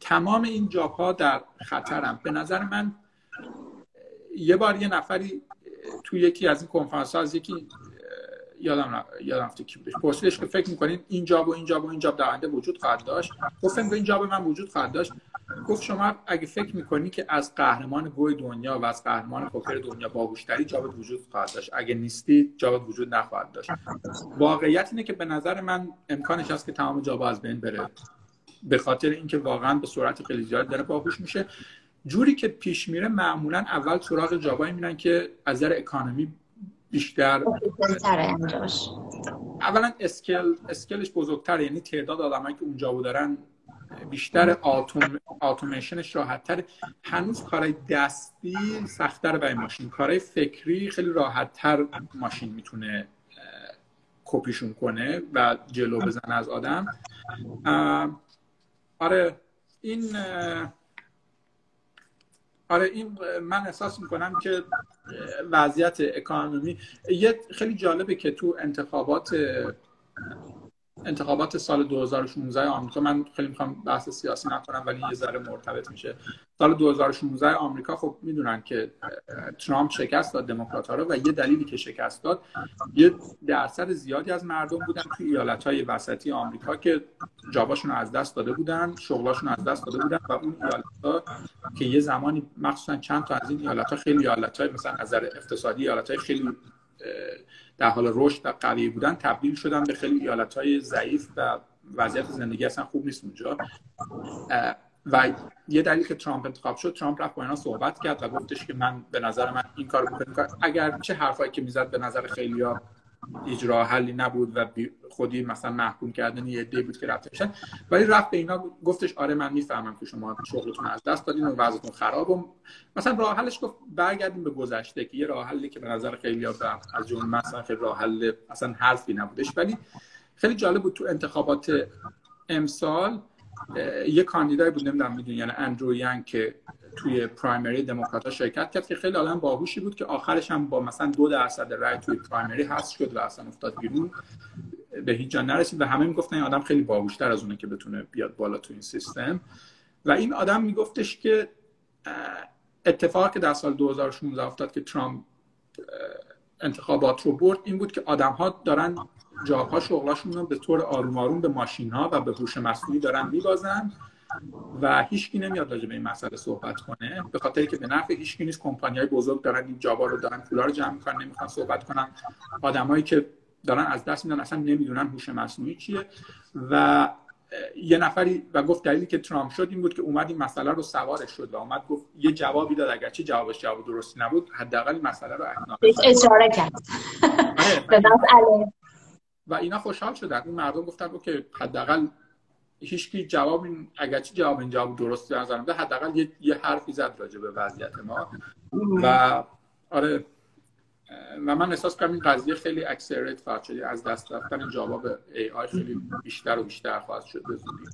تمام این job ها در خطرن. به نظر من یه بار یه نفری توی یکی از این کنفرانس ها از یکی یادم یادم رفته کی بودش. پرسیدش که فکر می‌کنین این job و این job و این job در آینده وجود خواهد داشت؟ گفتم این جاب من وجود خواهد داشت. گفت شما اگه فکر می‌کنی که از قهرمان گوی دنیا و از قهرمان پوکر دنیا باهوشتری جابت وجود خواهد داشت. اگه نیستی جابت وجود نخواهد داشت. واقعیت اینه که به نظر من امکانش هست که تمام جابا از بین بره. به خاطر اینکه واقعا به صورت خیلی زیاد داره باهوش میشه. جوری که پیش میره معمولا اول سراغ جابایی میرن که از نظر اکانومی بیشتر اولا اسکل اسکلش بزرگتره یعنی تعداد آدمایی که اونجا دارن بیشتر آتوم آتومیشنش راحت هنوز کارهای دستی سختتر برای ماشین. کارهای فکری خیلی راحت تر ماشین می‌تونه کپیشون کنه و جلو بزنه از آدم. آره این آره این من احساس می‌کنم که وضعیت اکانومی یه خیلی جالبه که تو انتخابات انتخابات سال 2016 آمریکا من خیلی می‌خوام بحث سیاسی نکنم ولی یه ذره مرتبط میشه. سال 2016 آمریکا خب می‌دونن که ترامپ شکست داد دموکرات رو و یه دلیلی که شکست داد یه درصد زیادی از مردم بودن توی ایالت های وسطی آمریکا که جاباشون رو از دست داده بودن شغلاشون از دست داده بودن و اون ایالت ها که یه زمانی مخصوصا چند تا از این ایالت ها خیلی ایالت های مثلا نظر اقتصادی ایالت های خیلی در حال رشد و قوی بودن تبدیل شدن به خیلی ایالت های ضعیف و وضعیت زندگی اصلا خوب نیست اونجا. و یه دلیل که ترامپ انتخاب شد ترامپ رفت با اینا صحبت کرد و گفتش که من به نظر من این کار بکنم اگر چه حرفایی که می‌زد به نظر خیلی ها اجرا حلی نبود و خودی مثلا محکوم کردن یه دی بود که رفته ولی رفت به اینا گفتش آره من می‌فهمم که شما شغلتون از دست دادین و وضعتون خراب و مثلا راه حلش گفت برگردیم به گذشته که یه راه حلی که به نظر خیلی از جون مثلا خیلی راه حل اصلا حرفی نبودش. ولی خیلی جالب بود تو انتخابات امسال یه کاندیدای بود نمی‌دونم می‌دونی یعنی اندرو ینگ که توی پرایمری دموکرات شرکت کرد که خیلی آدم باهوشی بود که آخرش هم با مثلا دو درصد رای توی پرایمری هست شد و اصلا افتاد بیرون. به هیچ جا نرسید و همه می‌گفتن این آدم خیلی باهوشتر از اونه که بتونه بیاد بالا تو این سیستم. و این آدم میگفتش که اتفاقی که در سال 2016 افتاد که ترامپ انتخابات رو برد این بود که آدم ها دارن جاها شغلاشون رو به طور آروم آروم به ماشین ها و به هوش مصنوعی دارن میبازن. و هیچکی نمیاد راجع به این مسئله صحبت کنه. به خاطر که به نفع هیچکی نیست کمپانی های بزرگ دارن این جابا رو دارن پولا رو جمع می‌کنن نمی‌خوان صحبت کنن. آدمایی که دارن از دست میدن اصلا نمی‌دونن هوش مصنوعی چیه. و یه نفری و گفت دلیلی که ترامپ شد این بود که اومد این مسئله رو سوارش شد و اومد گفت یه جوابی داد اگرچه جوابش جواب درستی نبود حداقل مسئله رو اشاره کرد. آره. و اینا خوشحال شدن. این مردم گفتن که حداقل هیچکی جواب این اگرچه جواب این جواب درستی نظرم ده حداقل یه،, یه حرفی زد راجع به وضعیت ما. و آره و من احساس کنم این قضیه خیلی accelerate خواهد شد. از دست رفتن jobا با AI خیلی بیشتر و بیشتر خواهد شد زودی.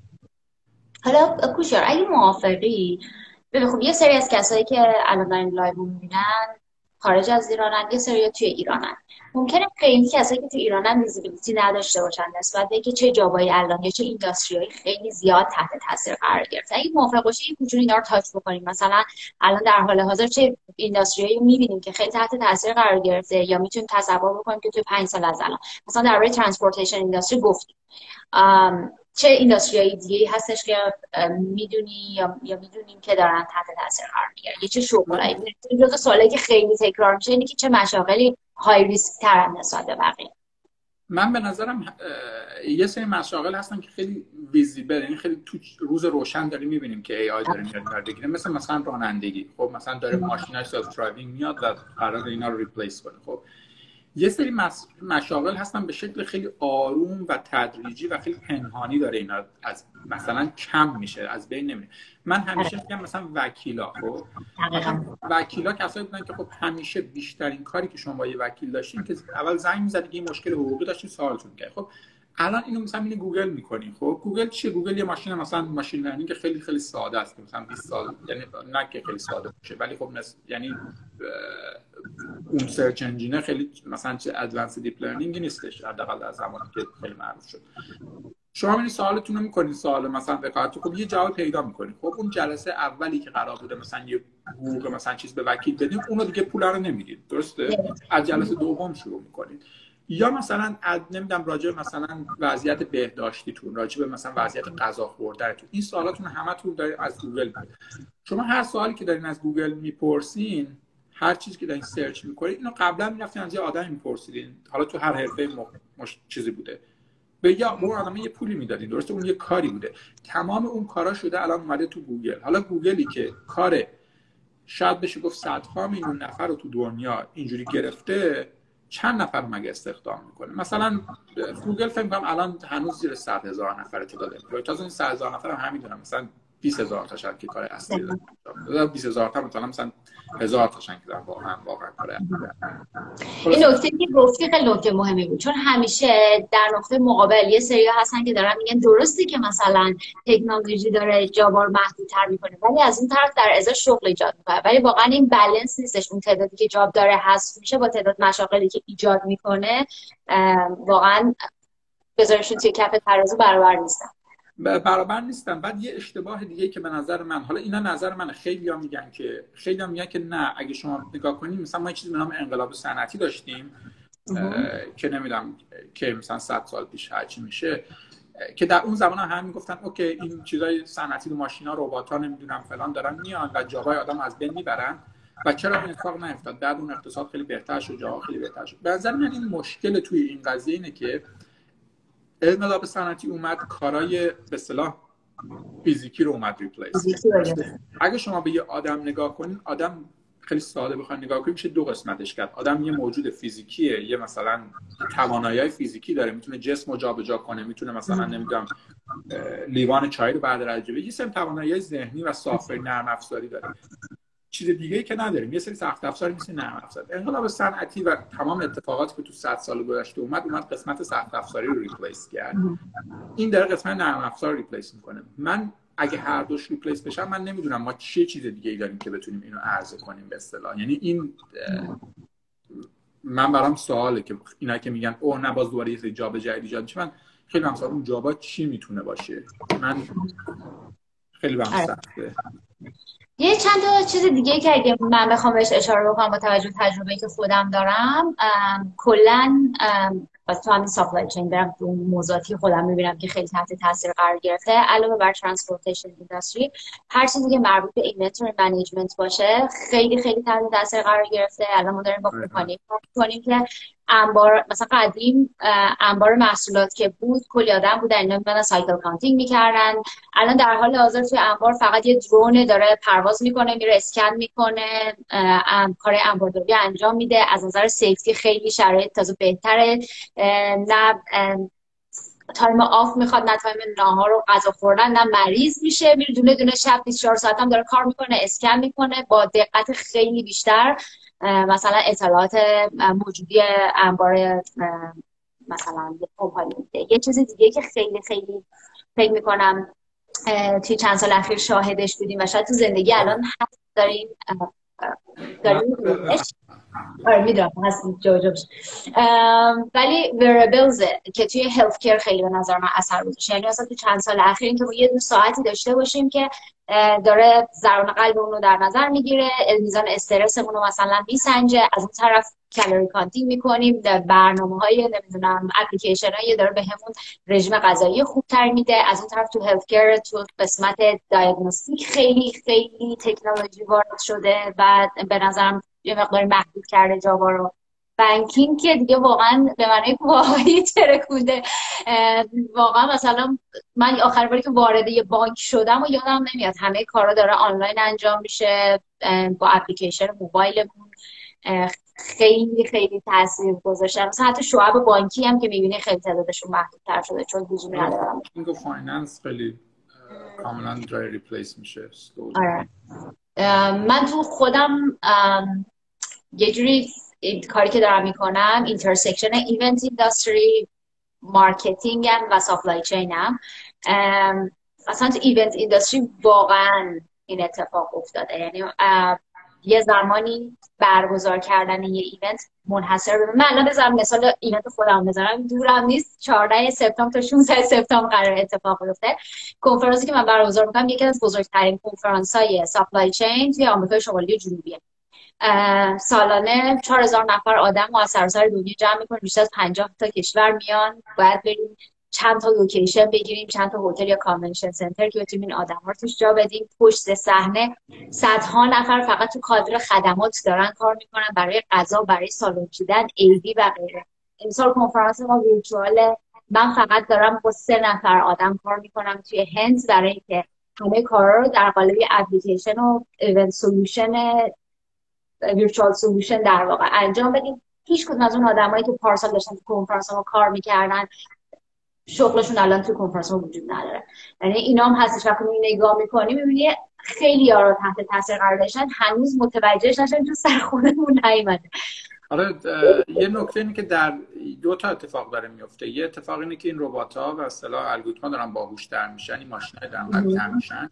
حالا کوشار اگه موافقی ببین خب یه سری از کسایی که الان دارن live می‌بینن خارج از ایرانن یه سری توی ایرانن ممکنه خیلی کسایی که توی ایرانن visibility نداشته باشن نسبت به که چه jobایی الان یا چه industryایی خیلی زیاد تحت تاثیر قرار گرفته. اگه موافق باشی این اینا رو touch بکنیم. مثلا الان در حال حاضر چه industryایی می‌بینیم که خیلی تحت تاثیر قرار گرفته یا می‌تونیم تصور بکنیم که توی 5 سال از الان. مثلا در transportation industry گفتیم. چه industryایی دیگه هستش که می‌دونی یا, یا می‌دونیم که دارن تحت تاثیر قرار می‌گیرن؟ یه چه شغلایی جزء سوالی که خیلی تکرار میشه اینه که چه مشاغلی high risk تر نسبت بقیه؟ من به نظرم یه سری مشاغل هستن که خیلی visible یعنی خیلی تو روز روشن داریم می‌بینیم که AI داره میاد کار بگیره مثل مثلا رانندگی. خب مثلا داره ماشینش self driving میاد و قرار اینا رو replace کنه. خب یه سری مشاغل هستن به شکل خیلی آروم و تدریجی و خیلی پنهانی داره اینا. از مثلا کم میشه از بین نمیره. من همیشه آره. میگم مثلا وکیلا خب؟ وکیلا کسایی بودن که خب همیشه بیشترین کاری که شما با یه وکیل داشتین که اول زنگ می‌زدی که این مشکل حقوقی داشتین سوالتون کرد. خب الان اینو مثلا اینو گوگل می‌کنین خب؟ گوگل چیه؟ گوگل یه ماشین مثلا machine learning خیلی خیلی ساده است که مثلا 20 سال یعنی نه که خیلی ساده باشه ولی خب نس... یعنی اون search engine ه خیلی مثلا چه advanced deep learning نیستش حداقل در زمانی که خیلی معروف شد. شما این سوالتون رو می‌کنین سوال مثلا وکالت خب یه جواب پیدا می‌کنین خب اون جلسه اولی که قرار بوده مثلا یه حقوق مثلا چیز به وکیل بدین اونو دیگه پول رو نمی‌دید درسته؟ از جلسه دوم شروع می‌کنید. یا مثلا نمی‌دونم راجع مثلا وضعیت بهداشتیتون راجع به مثلا وضعیت غذا خوردنتون. این سوالاتون همتون دارید از گوگل شما هر سوالی که دارین از گوگل می‌پرسین هر چیزی که دارین search می‌کنید اینو قبلا می‌رفتین از یه آدم میپرسیدین. حالا تو هر حرفه مش... چیزی بوده. به یا اون آدم یه پولی می‌دادین. درسته؟ اون یه کاری بوده. تمام اون کارا شده الان اومده تو گوگل. حالا گوگلی که کار شاید بشه گفت صدها میلیون نفر رو تو دنیا اینجوری گرفته چند نفر مگه استخدام می‌کنه؟ مثلا گوگل فکر کنم الان هنوز زیر 100 هزار نفر تعداد employee تازه این 100 هزار نفر هم همین مثلا 20 هزار تا شاید که کار اصلی دارن 20 هزار تا مثلا مثلا هزار تا شنگ دارن واقعا واقعا کار این نکته که گفتی خیلی نکته مهمی بود چون همیشه در نقطه مقابل یه سری هستن که دارن میگن درسته که مثلا تکنولوژی داره jobا رو محدودتر می‌کنه ولی از اون طرف در ازا شغل ایجاد می‌کنه. ولی واقعا این بالانس نیستش. اون تعدادی که job داره هست میشه با تعداد مشاغلی که ایجاد می‌کنه واقعا بذارشون توی کف ترازو برابر نیستن. برابر نیستن بعد یه اشتباه دیگه که به نظر من حالا اینا نظر من خیلی ها میگن که خیلی ها میگن که نه اگه شما نگاه کنید مثلا ما یه چیزی به نام انقلاب صنعتی داشتیم که نمی‌دونم که مثلا 100 سال پیش هرچی میشه که در اون زمان هم, می‌گفتن اوکی این چیزای صنعتی ماشینا ربات ها نمی‌دونم فلان دارن میان و جاهای آدم از بین می‌برن. و چرا این اتفاق نیفتاد؟ بعد اون اقتصاد خیلی بهتر شد جاها خیلی بهتر شد. به نظر من این مشکل توی این قضیه اینه که انقلاب صنعتی اومد کارای به صلاح فیزیکی رو اومد ریپلیس اگه شما به یه آدم نگاه کنین آدم خیلی ساده بخواین نگاه کنید میشه دو قسمتش کرد. آدم یه موجود فیزیکیه یه مثلا توانایی فیزیکی داره می‌تونه جسم رو جابجا کنه می‌تونه مثلا نمی‌دونم لیوان چای رو بعد یه سری توانایی ذهنی و سافر نرم افزاری داره. چیز دیگه ای که نداریم. یه سری سخت افزاری مثل نرم افزار. انقلاب صنعتی و تمام اتفاقاتی که تو 100 سال گذشته اومد اومد قسمت سخت افزاری رو ریپلیس کرد. این در قسمت نرم افزار replace می‌کنه. من اگه هر دوش replace بشن من نمی‌دونم ما چه چیز دیگه ای داریم که بتونیم اینو عرضه کنیم به اصطلاح. یعنی این من برام سواله که اینا که میگن اوه نه باز دوباره یه سری job جدید ایجاد من خیلی مثلا اون jobا چی می‌تونه باشه؟ من خیلی برام آره. سخته یه چند تا چیز دیگه که اگه من بخوام بهش اشاره بکنم با توجه تجربه که خودم دارم کلا تو همین supply chain برم تو موضوعاتی خودم می‌بینم که خیلی تحت تاثیر قرار گرفته علاوه بر transportation industry هر چیزی که مربوط به inventory management باشه خیلی خیلی تحت تاثیر قرار گرفته الان ما داریم با آره. کمپانی کنیم که انبار مثلا قدیم انبار محصولات که بود کلی آدم بودن اینا میبنن cycle counting می‌کردن. الان در حال حاضر توی انبار فقط یه drone داره پرواز می‌کنه میره اسکن می‌کنه کار انبارداری انجام میده. از نظر safety خیلی شرایط تازه بهتره. نه time off می‌خواد نه time ناهار رو غذا خوردن نه مریض میشه. میره دونه دونه شب 24 ساعت هم داره کار می‌کنه اسکن می‌کنه. با دقت خیلی بیشتر مثلا اطلاعات موجودی انبار مثلا کمپانی یه چیز دیگه که خیلی خیلی فکر می‌کنم توی چند سال اخیر شاهدش بودیم و شاید تو زندگی الان هست داریم داریم آره می‌دونم هست جو جو ولی wearables که توی health خیلی به نظر من اثر گذاشته. یعنی اصلا تو چند سال اخیر که یه دو ساعتی داشته باشیم که داره ضربان قلبمون رو در نظر می‌گیره میزان استرسمون رو مثلا میسنجه از اون طرف calorie counting می‌کنیم برنامه های نمی‌دونم اپلیکیشن هایی داره به همون رژیم غذایی خوبتر میده. از اون طرف تو health تو قسمت دیاگنوستیک خیلی خیلی تکنولوژی وارد شده و به نظرم یه مقداری محدود کرده جاوا رو. بانکینگ که دیگه واقعا به معنی واقعی ترکونده واقعا مثلا من آخر باری که وارد یه بانک شدم و یادم نمیاد همه کارا داره آنلاین انجام میشه با اپلیکیشن موبایلمون. خیلی خیلی تاثیر گذاشته. مثلا حتی شعب بانکی هم که می‌بینی خیلی تعدادشون محدودتر شده چون لزومی ندارم finance خیلی کاملا جای replace میشه. آره. من تو خودم یه جوری کاری که دارم می‌کنم intersection event industry marketing و supply chain هم اصلا تو event industry واقعا این اتفاق افتاده. یعنی یه زمانی برگزار کردن یه event منحصر به من الان بذارم مثال event خودم بذارم. دورم نیست. 14 سپتامبر تا 16 سپتامبر قرار اتفاق بیفته. کنفرانسی که من برگزار می‌کنم یکی از بزرگترین کنفرانس های supply chain توی آمریکای شمالی جنوبیه. سالانه 4000 نفر آدم و از سراسر دنیا جمع می‌کنیم بیشتر از 50 تا کشور میان. باید بریم چند تا location بگیریم چند تا هتل یا convention center که بتونیم این آدم رو توش جا بدیم. پشت صحنه صدها نفر فقط تو کادر خدمات دارن کار می‌کنن برای غذا برای سالن چیدن ایدی و غیره. امسال کنفرانس ما virtual ه من فقط دارم با سه نفر آدم کار می‌کنم توی هند برای اینکه همه کارا رو در قالب اپلیکیشن و event solution virtual solution در واقع انجام بدیم. هیچ کدوم از اون آدمایی که پارسال داشتن تو کنفرانس ما کار می‌کردن شغلشون الان تو کنفرانس وجود نداره. یعنی اینا هم هستش وقتی نگاه می‌کنی می‌بینی خیلی یارو تحت تاثیر قرار داشتن هنوز متوجهش نشن تو سر خودمون نیومده. آره یه نکته اینه که در دو تا اتفاق داره میفته یه اتفاق اینه که این ربات ها و اصطلاح الگوریتم دارن باهوشتر میشن این ماشین دارن قوی‌تر میشن.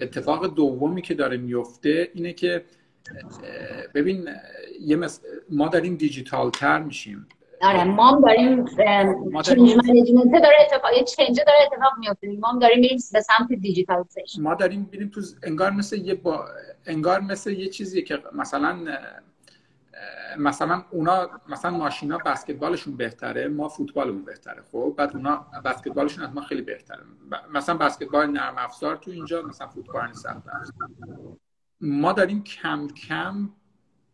اتفاق دومی که داره میفته اینه که ببین یه ما داریم دیجیتال تر میشیم. آره ما داریم change management داره اتفاق یه change داره اتفاق میفته ما داریم میریم به سمت digitalization ما داریم میریم تو انگار مثل یه با... انگار مثل یه چیزی که مثلا مثلا اونا مثلا ماشینا بسکتبالشون بهتره ما فوتبالمون بهتره. خب بعد اونا بسکتبالشون از ما خیلی بهتره. مثلا بسکتبال نرم افزار تو اینجا مثلا فوتبال سخت ما داریم کم کم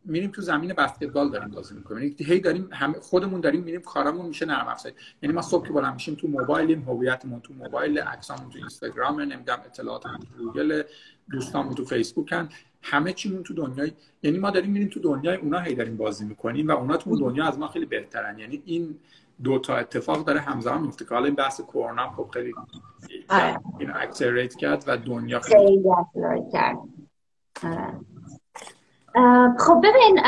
میریم تو زمین بسکتبال داریم بازی می‌کنیم یعنی هی داریم هم خودمون داریم میریم کارمون میشه نرم افزار یعنی ما صبح که بالا میشیم تو موبایلیم هویتمون تو موبایل عکسامون تو اینستاگرام نمی‌دونم اطلاعاتمون تو گوگل دوستامون تو فیسبوکن همه چیمون تو دنیای یعنی ما داریم میریم تو دنیای اونا هی داریم بازی می‌کنیم و اونا تو دنیا از ما خیلی بهترن یعنی این دو تا اتفاق داره همزمان میفته که حالا این بحث کرونا خب خیلی آره. این اکسلریت کرد و دنیا خیلی کرد. خب ببین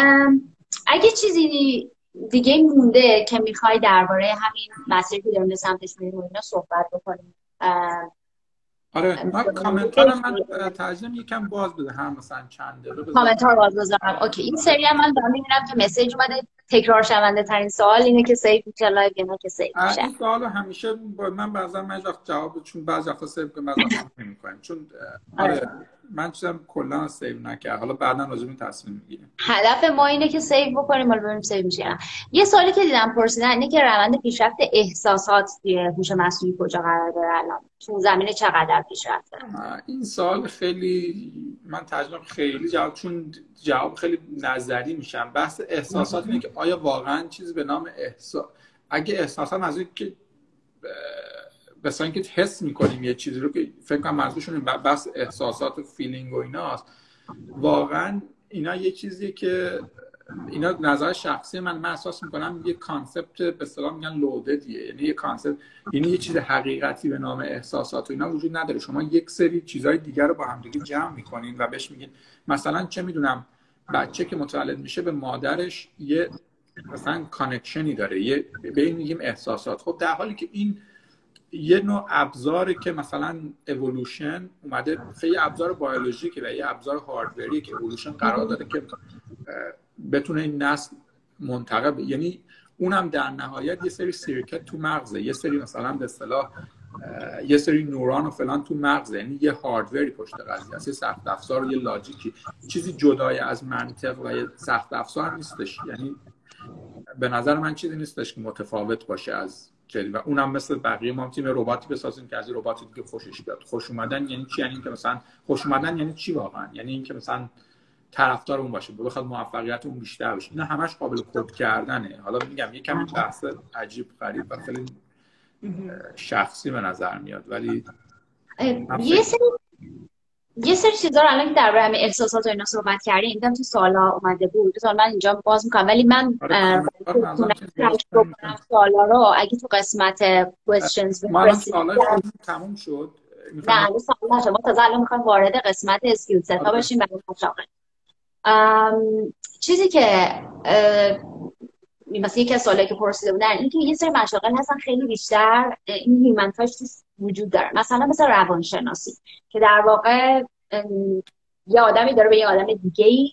اگه چیزی دیگه مونده که می‌خوای درباره همین مسیری که داریم به سمتش میریم اینا صحبت بکنیم. آره من کامنت من ترجمه یکم باز بده. هم مثلا چند دقیقه کامنت ها باز بذارم. اوکی این سری هم من دارم می‌بینم که مسیج اومده. تکرار شونده ترین سوال اینه که سیو میشه لایو یا که سیو میشه. این سوال همیشه با من بعضا من وقت جواب چون بعضی وقتا سیو کنم بعضی وقتا نمی‌کنم چون آره, آره. من چیزم کلا سیو نکرد. حالا بعدا راجع به تصمیم می‌گیریم. هدف ما اینه که سیو بکنیم حالا ببینیم سیو میشه یه سوالی که دیدم پرسیدن اینه که روند پیشرفت احساسات توی هوش مصنوعی کجا قرار داره الان؟ تو زمینه چقدر پیشرفته؟ این سوال خیلی من ترجمه خیلی جواب چون جواب خیلی نظری میشم. بحث احساسات اینه که آیا واقعا چیزی به نام احساس اگه احساسات از که مثلا که حس می‌کنیم یه چیزی رو که فکر کنم منظورشون بس احساسات و فیلینگ و ایناست واقعا اینا یه چیزی که اینا نظر شخصی من من احساس می‌کنم یه کانسپت به اصطلاح میگن لوددیه یعنی یه کانسپت یعنی یه چیز حقیقتی به نام احساسات و اینا وجود نداره. شما یک سری چیزهای دیگر رو با هم دیگه جمع می‌کنین و بهش میگین. مثلا چه می‌دونم بچه که متولد میشه به مادرش یه مثلا connection ی داره. یه به این میگیم احساسات. خب در حالی که این یه نوع ابزاری که مثلا اولوشن اومده خیلی ابزار بیولوژیکه و یه ابزار hardware ی که اولوشن قرار داده که بتونه این نسل منتقل یعنی اونم در نهایت یه سری سیرکت تو مغزه یه سری مثلا به اصطلاح یه سری نوران و فلان تو مغزه یعنی یه هاردوری پشت قضیه هست یه سخت افزار و یه لاجیکی چیزی جدای از منطق و یه سخت افزار نیستش یعنی به نظر من چیزی نیستش که متفاوت باشه از و اونم مثل بقیه ما تیم رباتی بسازیم که از رباتی که خوشش بیاد. خوش اومدن یعنی چی؟ یعنی اینکه مثلا خوش اومدن یعنی چی واقعا؟ یعنی اینکه مثلا طرفدار اون باشه بخواد موفقیت اون بیشتر بشه اینا همش قابل کد کردنه. حالا میگم یه کمی بحث عجیب غریب و خیلی شخصی به نظر میاد ولی یه سری یه سری چیزا رو الان که در همه احساسات و اینا صحبت کردیم دیدم تو سالا اومده بود. تو من اینجا باز می‌کنم. ولی من آره، سوالا رو. اگه تو قسمت questions تموم شد. نه ما تازه الان می‌خوایم وارد قسمت skill set ا آره. بشیم. برای مشاغل چیزی که مثلا یکی از سوالایی که پرسیده بودن این که یه سری مشاغل هستن خیلی بیشتر این human وجود داره. مثلا مثل روانشناسی که در واقع یه آدمی داره به یه آدم دیگه ای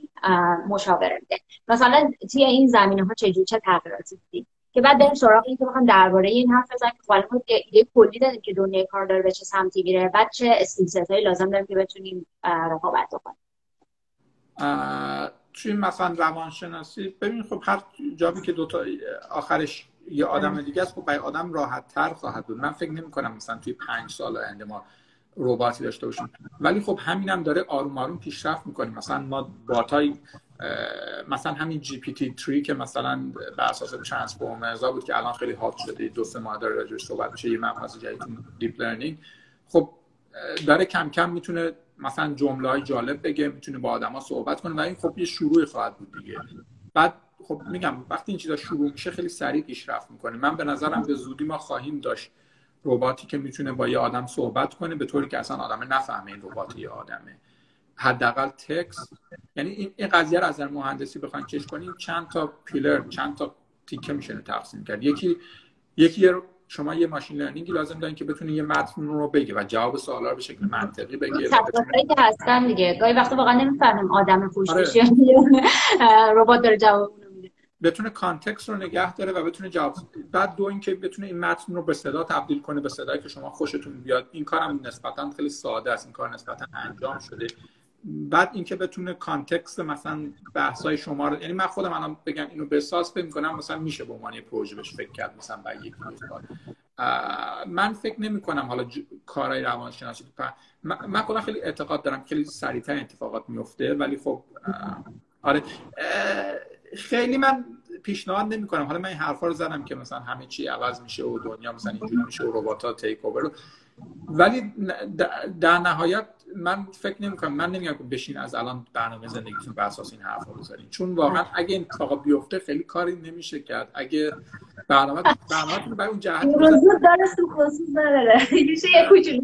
مشاوره میده. مثلا توی این زمینه ها چجوری؟ چه تغییراتی دیدید که بعد بریم سراغ این که بخوام درباره این حرف بزنیم. که حالا ایده کلی دادیم که دنیای کار داره به چه سمتی میره. بعد چه skill هایی لازم داریم که بتونیم رقابت کنیم توی مثلا روانشناسی ببین خب هر job ی که دوتا آخرش یه آدم دیگه است خب آدم راحت تر خواهد بود. من فکر نمی کنم مثلا توی پنج سال آینده ما رباتی داشته باشیم. ولی خب همینم هم داره آروم آروم پیشرفت می‌کنیم مثلا ما bot ای مثلا همین GPT 3 که مثلا بر اساس transformers بود که الان خیلی hot شده دو سه ماه داره راجبش صحبت میشه یه مبحث جدید deep learning. خب داره کم کم می‌تونه مثلا جمله های جالب بگه می‌تونه با آدما صحبت کنه و این خب یه شروع خواهد بود دیگه. بعد خب میگم وقتی این چیزا شروع میشه خیلی سریع پیشرفت می‌کنه. من به نظرم به زودی ما خواهیم داشت رباتی که می‌تونه با یه آدم صحبت کنه به طوری که اصلا آدم نفهمه این ربات یه آدمه. حداقل تکس یعنی این, این قضیه رو از مهندسی بخواین چش کنیم. چند تا پیلر چند تا تیکه میشه تقسیم کرد. یکی یکی شما یه machine learning ی لازم دارین که بتونه یه متن رو بگه و جواب سوالا رو به شکل منطقی بگه که هستن دیگه. گاهی وقتا واقعا نمی‌فهمیم آدم فوشش آره. ربات داره جواب بتونه context رو نگه داره و بتونه جواب بعد دو اینکه بتونه این متن رو به صدا تبدیل کنه به صدایی که شما خوشتون بیاد. این کارم نسبتا خیلی ساده است. این کار نسبتا انجام شده. بعد اینکه بتونه context مثلا بحثای شما رو یعنی من خودم الان بگم اینو بساز فکر می‌کنم مثلا میشه به عنوان پروژه بهش فکر کرد مثلا برای یک من فکر نمی کنم حالا ج... کارهای روانشناسی من, من خودم خیلی اعتقاد دارم خیلی سریعتر اتفاقات میفته ولی خب آره. خیلی من پیشنهاد نمی کنم حالا من این حرفا رو زدم که مثلا همه چی عوض میشه و دنیا مثلا اینجوری میشه و ربات ها تیک اوور ولی در نهایت من فکر نمی کنم من نمیگم که بشین از الان برنامه زندگیتون بر اساس این حرفا بزنین چون واقعا اگه این اتفاقا بیفته خیلی کاری نمیشه کرد. اگه برنامه برنامه برای اون جهت داره سو خصوص نداره. میشه یه کوچولو.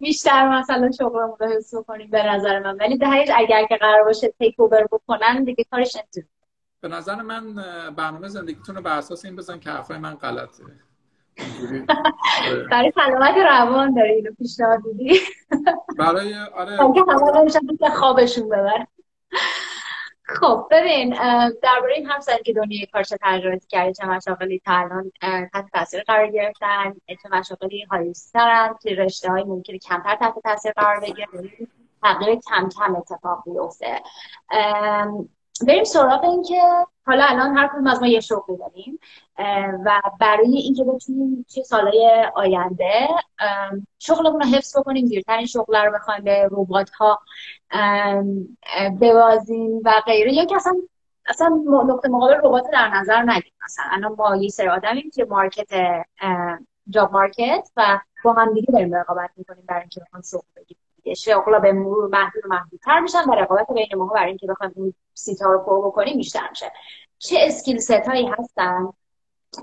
بیشتر مثلا شغلمون رو حس کنیم به نظر من. ولی دهش اگر که قرار باشه تیک اوور بکنن دیگه کارش نمی‌تونه. به نظر من برنامه زندگیتون رو بر اساس این بزن که حرفای من غلطه. برای سلامت روان داری اینو پیشنهاد دیدی برای آره. همه خوابشون ببر. خب ببین درباره این هم که دنیای کار چه تجربه کردی چه مشاغلی تا الان تحت تاثیر قرار گرفتن چه مشاغلی هایستی دارن توی رشته های ممکنه کمتر تحت تاثیر قرار بگیره. تغییر کم کم اتفاق بیفته بریم سراغ این که حالا الان هر کدوم از ما یه شغلی داریم و برای اینکه بتونیم توی سالهای آینده شغلمون رو حفظ بکنیم دیرتر شغل رو بخوایم به ربات ها ببازیم و غیره. یا که اصلا اصلا نقطه مقابل ربات در نظر نگیریم. مثلا الان ما یه سری آدمیم که market job market و با هم دیگه داریم رقابت می‌کنیم برای اینکه بخوایم شغل بگیریم. شغلا به مرور محدود و محدودتر میشن و رقابت بین ما برای اینکه بخوایم این seat ا رو پر بکنیم بیشتر میشه. چه skill set هایی هستن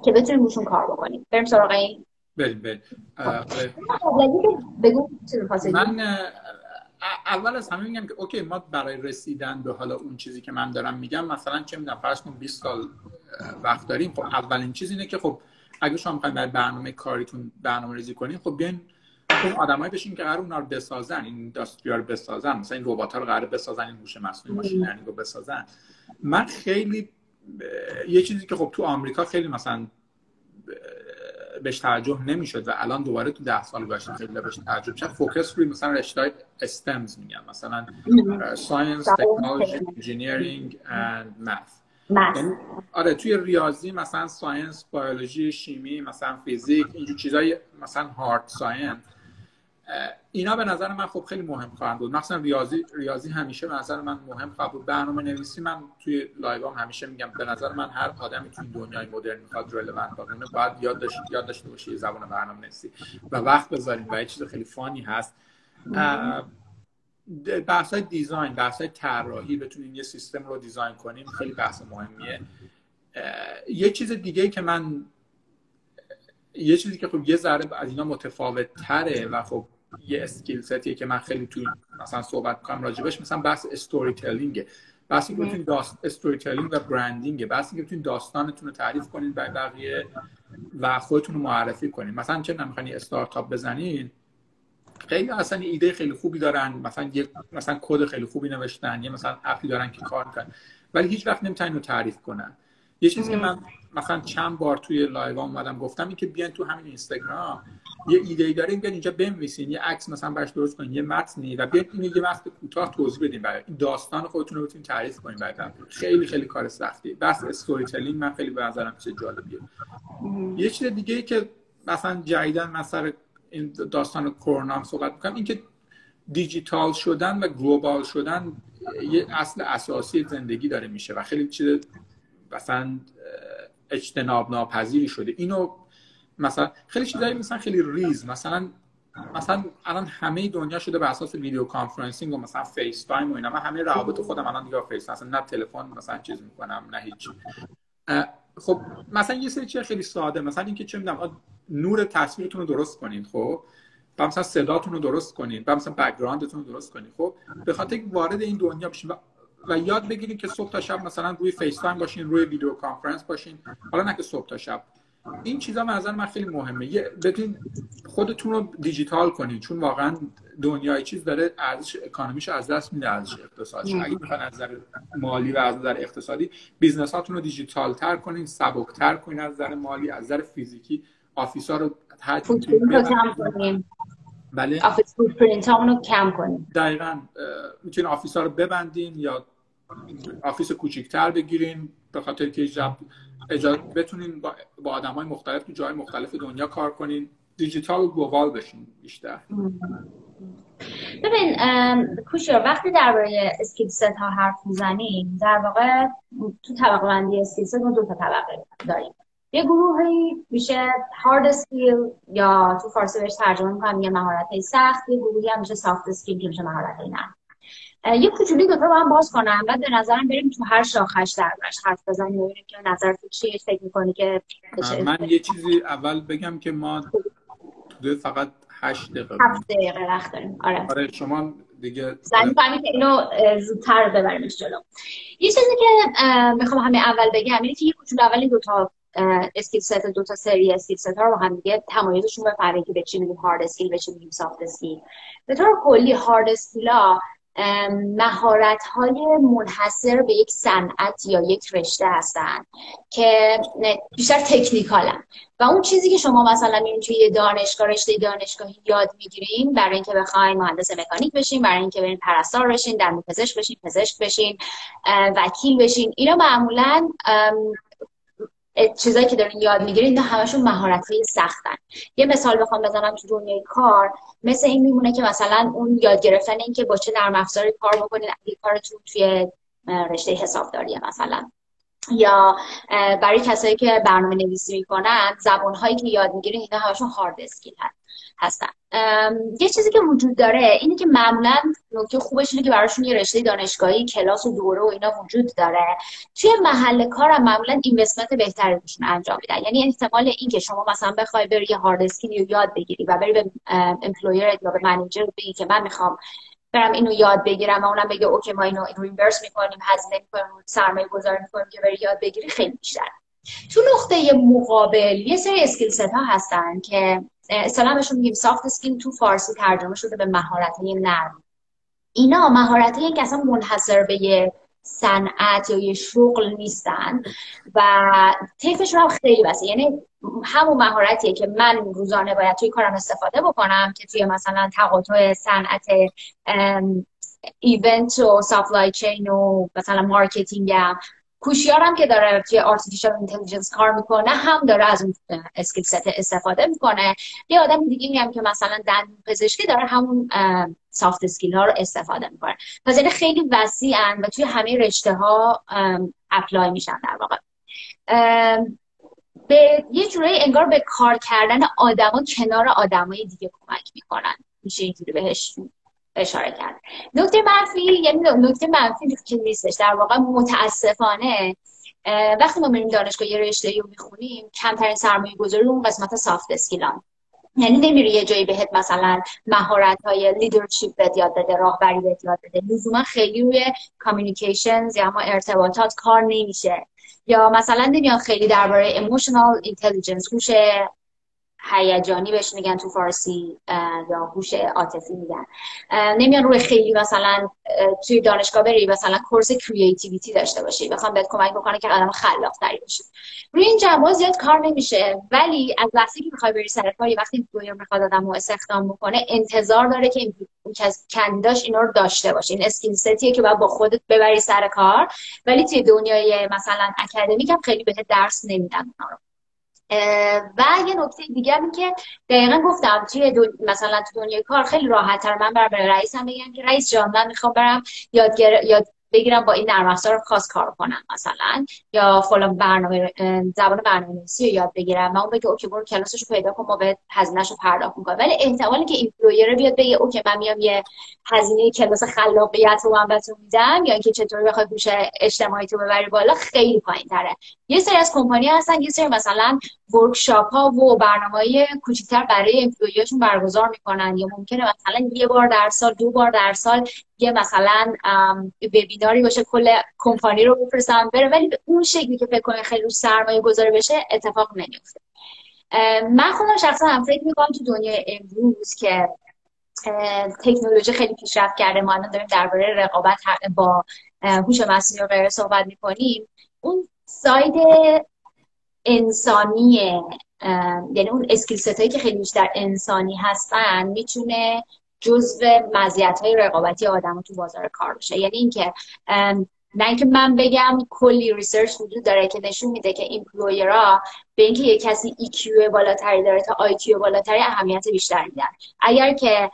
که بتونیم روشون کار بکنیم؟ بریم سراغ این. بریم بریم. بگو من اول از همه میگم که okay ما برای رسیدن به حالا اون چیزی که من دارم میگم مثلا چه می‌دونم فرض کن 20 سال وقت داریم خب اولین چیز اینه که خب اگه شما می‌خواین برای برنامه کاریتون برنامه ریزی کنین خب بیاین اون آدمایی بشین که قرار اونا رو بسازن این industry رو بسازن مثلا این ربات ها رو قرار بسازن این هوش مصنوعی machine learning رو بسازن. من خیلی یه چیزی که خب تو آمریکا خیلی مثلا بهش توجه نمی‌شد و الان دوباره تو ده سال گذشته خیلی بهش توجه شد focus روی مثلا رشته STEM میگن مثلا science technology engineering and math آره توی ریاضی مثلا science بیولوژی شیمی مثلا فیزیک اینجور چیزای مثلا hard science اینا به نظر من خب خیلی مهم خواهند بود. مثلا ریاضی ریاضی همیشه به نظر من مهم خواهد بود. برنامه نویسی من توی live ام همیشه میگم به نظر من هر آدمی توی دنیای مدرن می‌خواد relevant باشه باید یاد داشته یاد داشته باشه زبان برنامه نویسی. و وقت بذاریم و یه چیز خیلی fun ی هست. بحث های design بحث های طراحی بتونیم یه سیستم رو design کنیم خیلی بحث مهمیه. یه چیز دیگه که من یه چیزی که خب یه ذره از اینا متفاوت تره و خب یه skill set یه که من خیلی توی مثلا صحبت کنم راجبش. مثلا بحث storytelling ه بحث اینکه بتونید داست storytelling و branding بحث اینکه بتونید داستانتون رو تعریف کنید برای بقیه و خودتون رو معرفی کنید مثلا چه نمی‌خواین استارتاپ بزنید خیلی اصلا ایده خیلی خوبی دارن. مثلا یه مثلا کد خیلی خوبی نوشتن. یه مثلا app ی دارن که کار می‌کنن. ولی هیچ وقت نمی‌تونن رو تعریف کنن. یه چیزی که من مثلا چند بار توی live اومدم گفتم این که بیان تو همین اینستاگرام یه ایده ای دارین بیان اینجا بنویسین یه عکس مثلا براش درست کنین یه متنی و بیان اینو یه وقت کوتاه توضیح بدین برای داستان خودتون رو بتونین تعریف کنین برای خیلی خیلی کار سختی. پس storytelling من خیلی به نظرم چه جالبیه. یه چیز دیگه ای که مثلا جدیدن مثلا این داستان کرونا هم صحبت می‌کنم اینکه دیجیتال شدن و global شدن یه اصل اساسی زندگی داره میشه و خیلی چیز مثلا اجتناب ناپذیری شده. اینو مثلا خیلی چیزایی مثلا خیلی ریز. مثلا مثلا الان همه دنیا شده به اساس video conferencing و مثلا FaceTime و اینا. من همه روابط خودم الان دیگه فیس مثلا نه تلفن مثلا چیز می‌کنم نه هیچ. خب مثلا یه سری چیز خیلی ساده. مثلا اینکه چه می‌دونم نور تصویرتون رو درست کنید خب؟ و مثلا صداتون رو درست کنید و مثلا background تون رو درست کنید خب؟ به خاطر وارد این دنیا بشین و یاد بگیرید که صبح تا شب مثلا روی FaceTime باشین روی video conference باشین. حالا نه که صبح تا شب. این چیزا به نظر من خیلی مهمه. یه بتونین خودتون رو دیجیتال کنید چون واقعا دنیای چیز داره ارزش economy ش از دست میده ارزش اقتصادی اگه می‌خوان از نظر مالی و از نظر اقتصادی business هاتون رو دیجیتال تر کنین سبک تر کنین از نظر مالی از نظر فیزیکی. office ا رو بله. office رو کم کنیم دقیقا می‌تونین office ها رو ببندین یا office کوچیکتر بگیرین به خاطر که اجازه بتونین با, با آدم های مختلف تو جای مختلف دنیا کار کنین. دیجیتال و global بشین بیشتر. ببین کوشیار وقتی درباره skill set ها حرف می‌زنیم در واقع تو طبقه بندی skill set دو تا طبقه داریم. یه گروهی میشه hard skill یا تو فارسی بهش ترجمه می‌کنم یه مهارت سخت. یه گروهی هم میشه soft skill که میشه مهارت نه یه کوچولی دوتا با هم باز کنم بعد به نظرم بریم تو هر شاخش دربارش حرف بزنیم ببینیم که نظر تو چیه فکر می‌کنی که من یه چیزی اول بگم که ما تو فقط هشت دقیقه هفت دقیقه وقت داریم. آره. آره شما دیگه زنی فهمی که اینو زودتر ببریمش جلو. یه چیزی که می‌خوام همه اول بگم اینه که یه کوچولو اول این دوتا skill set دو تا سری skill set ها رو هم دیگه تمایزشون بفهمید که به چی میگیم hard skill به چی میگیم soft skill به طور کلی hard skill ها مهارت های منحصر به یک صنعت یا یک رشته هستن که بیشتر تکنیکالن. و اون چیزی که شما مثلا میرین توی دانشگاه رشته دانشگاهی یاد می‌گیرین برای اینکه بخواین مهندس مکانیک بشین برای اینکه برین پرستار بشین در پزشک بشین پزشک بشین وکیل بشین اینا معمولا چیزایی که دارین یاد می‌گیرین اینا همشون مهارت های سختن. یه مثال بخوام بزنم تو دنیای کار مثل این میمونه که مثلا اون یاد گرفتن این که با چه نرم افزاری کار بکنین اگه کارتون توی رشته حسابداریه مثلا. یا برای کسایی که برنامه نویسی می‌کنن زبان هایی که یاد می‌گیرین اینا همشون hard skill هست هستن. یه چیزی که وجود داره اینه که معمولا نکته خوبش اینه که براشون یه رشته دانشگاهی کلاس و دوره و اینا وجود داره. توی محل کارم معمولا investment بهتری روشون انجام میدن. یعنی احتمال اینکه شما مثلا بخوای بری یه hard skill رو یاد بگیری و بری به employer یا به manager بگی که من می‌خوام برم اینو یاد بگیرم و اونم بگه okay ما اینو reimburse می‌کنیم هزینه می‌کنیم سرمایه گذاری می‌کنیم که بری یاد بگیری خیلی بیشتر تو نقطه مقابل یه سری skill ها هستن که اصطلاحا بهشون میگیم. soft skill تو فارسی ترجمه شده به مهارت نرم. اینا مهارت که اصلا منحصر به یه صنعت یا یه شغل نیستن و طیفشون هم خیلی وسیعه یعنی همون مهارتیه که من روزانه باید توی کارم استفاده بکنم که توی مثلا تقاطع صنعت event و supply chain و مثلا marketing م کوشیارم که داره توی artificial intelligence کار می‌کنه هم داره از اون skill set استفاده می‌کنه. یه آدم دیگه هم که مثلا دندون پزشکی داره همون soft skill ها رو استفاده می‌کنه. پس یعنی خیلی وسیعن و توی همه رشته ها apply میشن در واقع. به یه جورایی انگار به کار کردن آدما کنار آدمای دیگه کمک می‌کنن. میشه اینجوری بهش اشاره کرد. نکته منفی یعنی نکته منفی که نیستش. در واقع متاسفانه وقتی ما میریم دانشگاه یه رشته رو می‌خونیم کمترین سرمایه گذاری اون قسمت soft skill ان یعنی نمیری یه جایی بهت مثلا مهارت های leadership بهت یاد بده راهبری بهت یاد بده. لزوما خیلی روی communications یا اما ارتباطات کار نمیشه. یا مثلا نمیان خیلی درباره emotional intelligence هوش هیجانی بهش میگن تو فارسی یا هوش عاطفی میگن. نمیان روی خیلی مثلا توی دانشگاه بری مثلا course creativity داشته باشی. بخوام بهت کمک بکنه که آدم خلاق تری بشی. روی این جنبه زیاد کار نمیشه. ولی از لحظه که می‌خوای بری سر کاری وقتی دنیا می‌خواد آدم رو استخدام بکنه انتظار داره که این کاندیداش اینا رو داشته باشه. این skill set یه که باید با خودت ببری سر کار. ولی توی دنیای مثلا اکادمیک هم خیلی بهت درس نمیدن اونا رو. و یه نکته دیگه هم که دقیقا گفتم توی مثلا تو دنیای کار خیلی راحت تر من بر رئیسم بگم که رئیس جان من می‌خوام برم یاد, یاد بگیرم با این نرم افزار خاص کار کنم مثلا یا فلان برنامه زبان برنامه‌نویسی رو یاد بگیرم من اون بگه okay برو کلاسشو پیدا کن ما به هزینه‌شو پرداخت می‌کنیم. ولی احتمالی که employer بیاد بگه okay من میام یه هزینه کلاس خلاقیت رو من بهتون میدم یا اینکه چطوری بخوای هوش اجتماعی تو ببری بالا خیلی پایین‌تره. یه سری از کمپانی هستن یه سری مثلا ورکشاپ ها و برنامه‌های کوچیک‌تر برای ایمپلویاشون برگزار می‌کنن. یا ممکنه مثلا یه بار در سال دو بار در سال یه مثلا وبیناری باشه کل کمپانی رو بفرستن بره. ولی به اون شکلی که فکر کنه خیلی سرمایه گذاری بشه اتفاق نمیفته من خودم شخصا هم فکر می‌کنم تو دنیای امروز که تکنولوژی خیلی پیشرفت کرده. ما الان داریم درباره رقابت با هوش مصنوعی و غیره صحبت می‌کنیم. اون side انسانی یعنی اون skill هایی که خیلی بیشتر انسانی هستن می‌تونه جزو مزیت های رقابتی آدم تو بازار کار بشه. یعنی اینکه نه اینکه من بگم کلی research وجود داره که نشون میده که employer ها به اینکه یه کسی EQ بالاتری داره تا IQ بالاتری اهمیت بیشتر میدن. اگر که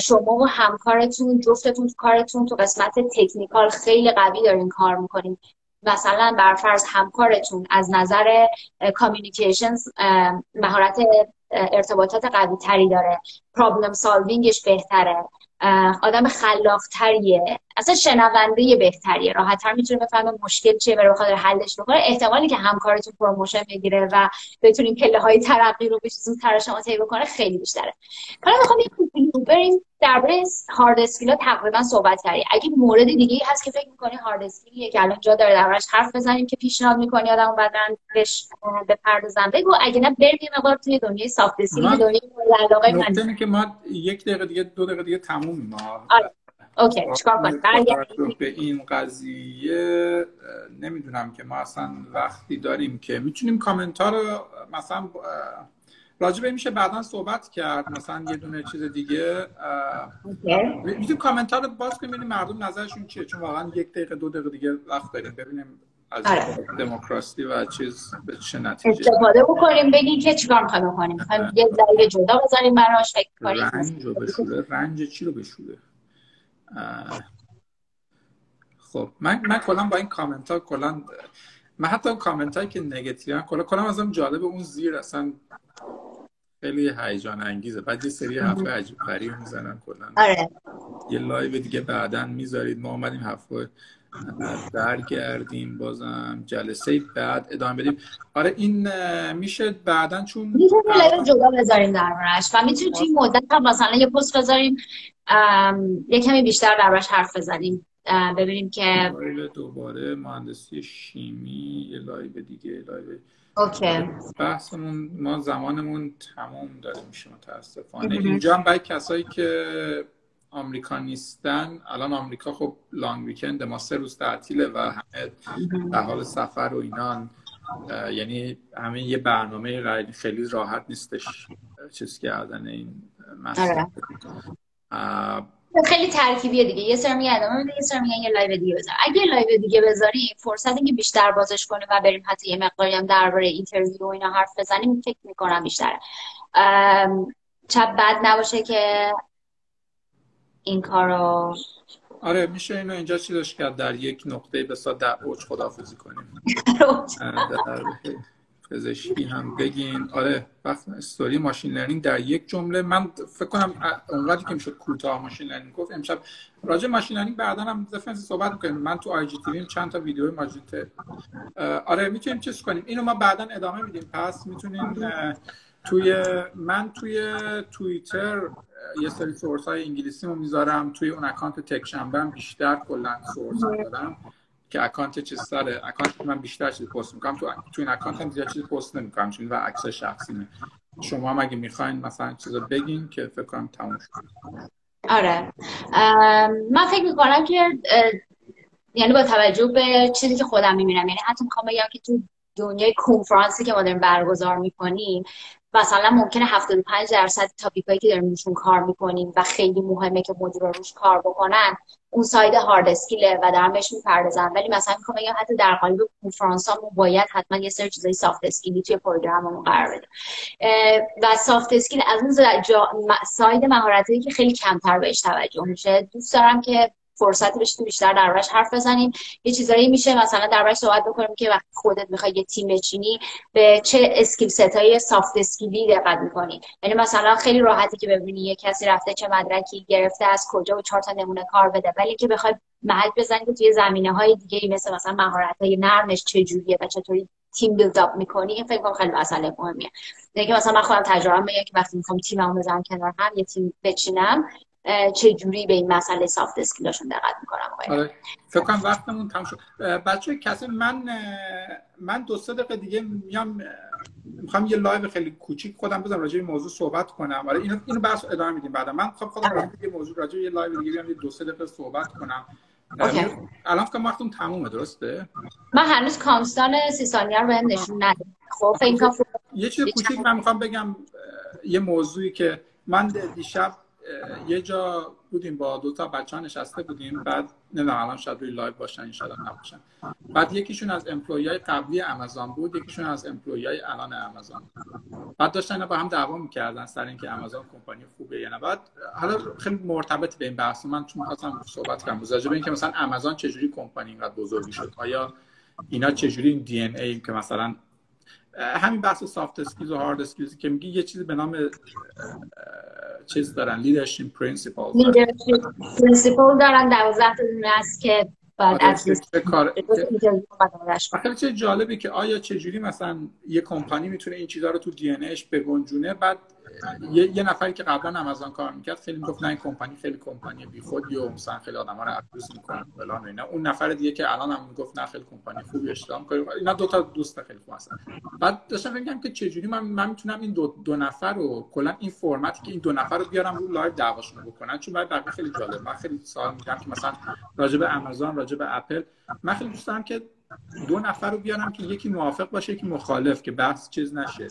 شما و همکارتون جفتتون تو کارتون تو قسمت technical خیلی قوی دارین کار می‌کنین مثلا بر فرض همکارتون از نظر communications مهارت ارتباطات قوی تری داره. problem solving ش بهتره. آدم خلاق تریه اصلا شنونده بهتریه راحتتر می‌تونه بفهمه مشکل چیه و بخاطر حلش بکنه احتمالی که همکارتون promotion بگیره و بتونین پله های ترقی رو به زودتر شما طی بکنه خیلی بیشتره. حالا می‌خوام یه بریم درباره hard skill تقریبا صحبت کردیم اگه مورد دیگه هست که فکر می‌کنی hard skill یه که الان جا داره دربارش حرف بزنیم که پیشنهاد می‌کنی آدم بعدن بهش بپردازم بگو اگه نه بریم یه مقدار توی دنیای soft skill دنیای علاقه من. که ما یک دقیقه دیگه دو دقیقه دیگه تموم ما آره. OK چیکار کنیم؟ به این قضیه نمی‌دونم که ما اصلا وقتی داریم که می‌تونیم کامنت ها رو مثلا راجبه میشه بعدا صحبت کرد مثلا یه دونه چیز دیگه می‌تونیم کامنت ها رو باز کنیم ببینیم مردم نظرشون چیه چون واقعا یک دقیقه دو دقیقه دیگه وقت داریم ببینیم از آره. دموکراسی و چیز به چه نتیجه استفاده بکنیم بگیم که چیکار می‌خوایم بکنیم. می‌خوایم یه ذره جدا بذاریم براش فکر کنیم. رنج رو بشوره رنج چی رو بشوره خب من من کلا با این کامنت ها کلا من حتی اون کامنت هایی که نگتیو کلا کلا ازم جالب اون زیر اصلا خیلی هیجان انگیزه. بعد یه سری حرف عجیب غریب می‌زنن کلا. آره. یه لایو دیگه بعدا می‌ذارید. ما اومدیم هفته برگردیم بازم جلسه بعد ادامه بدیم. آره این میشه بعدا چون می‌تونیم جدا بذاریم دربارش و می‌تونیم توی مدت هم مثلا یه پست بذاریم یه کمی بیشتر دربارش حرف بزنیم. ببینیم که دوباره مهندسی شیمی یه لایو دیگه لایو. OK. بحثمون ما زمانمون تمام داره میشه متاسفانه اینجا هم برای کسایی که آمریکا نیستن الان آمریکا خب long weekend ما سه روز تعطیله و همه در حال سفر و اینان. یعنی همه یه برنامه خیلی راحت نیستش چیز کردن این مسئله. خیلی ترکیبیه دیگه. یه سر میگه ادامه یه سر میگن یه لایو دیگه بذار. اگه لایو دیگه بذاریم فرصت اینکه بیشتر بازش کنیم و بریم حتی یه مقداری هم درباره interview و اینا حرف بزنیم فکر می‌کنم بیشتره. چه بد نباشه که این کارو آره میشه اینو اینجا چیزش کرد در یک نقطه به در اوج خدافزی کنیم. پزشکی هم بگین. آره وقت استوری ماشین لرنینگ در یک جمله من فکر کنم اونقدری که میشه کوتاه ماشین لرنینگ گفت امشب راجع ماشین لرنینگ بعدا هم دفنس صحبت می‌کنیم من تو آی جی تی چند تا ویدیو ماجیت آره می‌تونیم چیز کنیم. اینو ما بعدا ادامه میدیم. پس می‌تونیم توی من توی توییتر یه سری سورس های انگلیسی رو می‌ذارم. توی اون اکانت تک هم بیشتر کلا سورس دارم که اکانت چیز سر اکانت من بیشتر چیز پست می‌کنم. تو تو این اکانت هم زیاد چیز پست نمی‌کنم. چون و عکس شخصی نه. شما هم اگه می‌خواین مثلا چیزا بگین که فکر کنم تموم شد. آره. من فکر می‌کنم که یعنی با توجه به چیزی که خودم می‌بینم. یعنی حتی می‌خوام بگم که تو دنیای کنفرانسی که ما داریم برگزار می‌کنیم مثلا ممکنه 75 درصد topic ایی که داریم روشون کار می‌کنیم و خیلی مهمه که مدیر روش کار بکنن اون side hard skill ه و دارم بهش می‌پردازم ولی مثلا می‌خوام بگم حتی در قالب کنفرانس ها باید حتما یه سری چیزای soft skill ی توی program مون قرار بده. و soft skill از اون side مهارتایی که خیلی کمتر بهش توجه میشه. دوست دارم که فرصتی بشه بیشتر دربارش حرف بزنیم. یه چیزایی میشه مثلا دربارش صحبت بکنیم که وقتی خودت می‌خوای یه تیم بچینی به چه skill set های soft skill ی دقت می‌کنی. یعنی مثلا خیلی راحتی که ببینی یه کسی رفته چه مدرکی گرفته از کجا و چهار تا نمونه کار بده. ولی که بخوای محک بزنی که توی زمینه های دیگه مثل مثلا مهارت های نرمش چجوریه و چطوری تیم build up می‌کنی این فکر کنم خیلی مسئله مهمیه. دیگه مثلا من خودم تجربه میگم که وقتی می‌خوام تیممو بزنم کنار هم یه تیم بچینم چه جوری به این مسئله soft skill اشون دقت می‌کنم؟ آره. فکر کنم وقتمون تموم شد. بچه کسی من من دو سه دقیقه دیگه میام می‌خوام یه لایو خیلی کوچیک خودم بزنم راجع به موضوع صحبت کنم. آره اینو اینو بحث ادامه میدیم بعدا. من خب خودم راجع به موضوع راجع یه لایو دیگه بیام یه دو سه دقیقه صحبت کنم. الان فکر وقتتون تمومه درسته؟ من هنوز countdown سی ثانیه رو بهم نشون ندادم خب فکر یه چیز کوچیک من می‌خوام بگم یه موضوعی که من دیشب یه جا بودیم با دو تا بچه ها نشسته بودیم بعد نه الان شاید روی لایو باشن این نباشن. بعد یکیشون از employee های قبلی آمازون بود یکیشون از employee های الان آمازون بعد داشتن با هم دعوا می‌کردن سر اینکه آمازون کمپانی خوبه یا نه. بعد حالا خیلی مرتبط به این بحث من چون خواستم صحبت کنم راجع به اینکه مثلا آمازون چجوری کمپانی اینقدر بزرگی شد آیا اینا چجوری این DNA که مثلا همین بحث soft skills و hard skills که میگی یه چیزی به نام چیز دارن leadership principle leadership principle دارن 12 تا دونه است که بعد آره، از چه جالبه که آیا چجوری مثلا یه کمپانی می‌تونه این چیزها رو تو DNA ش بگنجونه بعد یه, یه نفری که قبلا آمازون کار می‌کرد خیلی می‌گفت نه این کمپانی خیلی کمپانی بیخودی و مثلا خیلی آدما رو abuse می‌کنن فلان اینا. اون نفر دیگه که الان هم می‌گفت نه خیلی کمپانی خوبی اشتغال کنیم اینا دو تا دوست خیلی خوب هستن. بعد داشتم میگم که چجوری من من می‌تونم این دو, دو نفر رو کلا این فرمتی که این دو نفر رو بیارم رو live دعواشون بکنن. چون بعد خیلی جالب. من خیلی سوال میگم که مثلا راجع به آمازون راجع به اپل من خیلی دوست دارم که دو نفر رو بیارم که یکی موافق باشه یکی مخالف که بحث چیز نشه.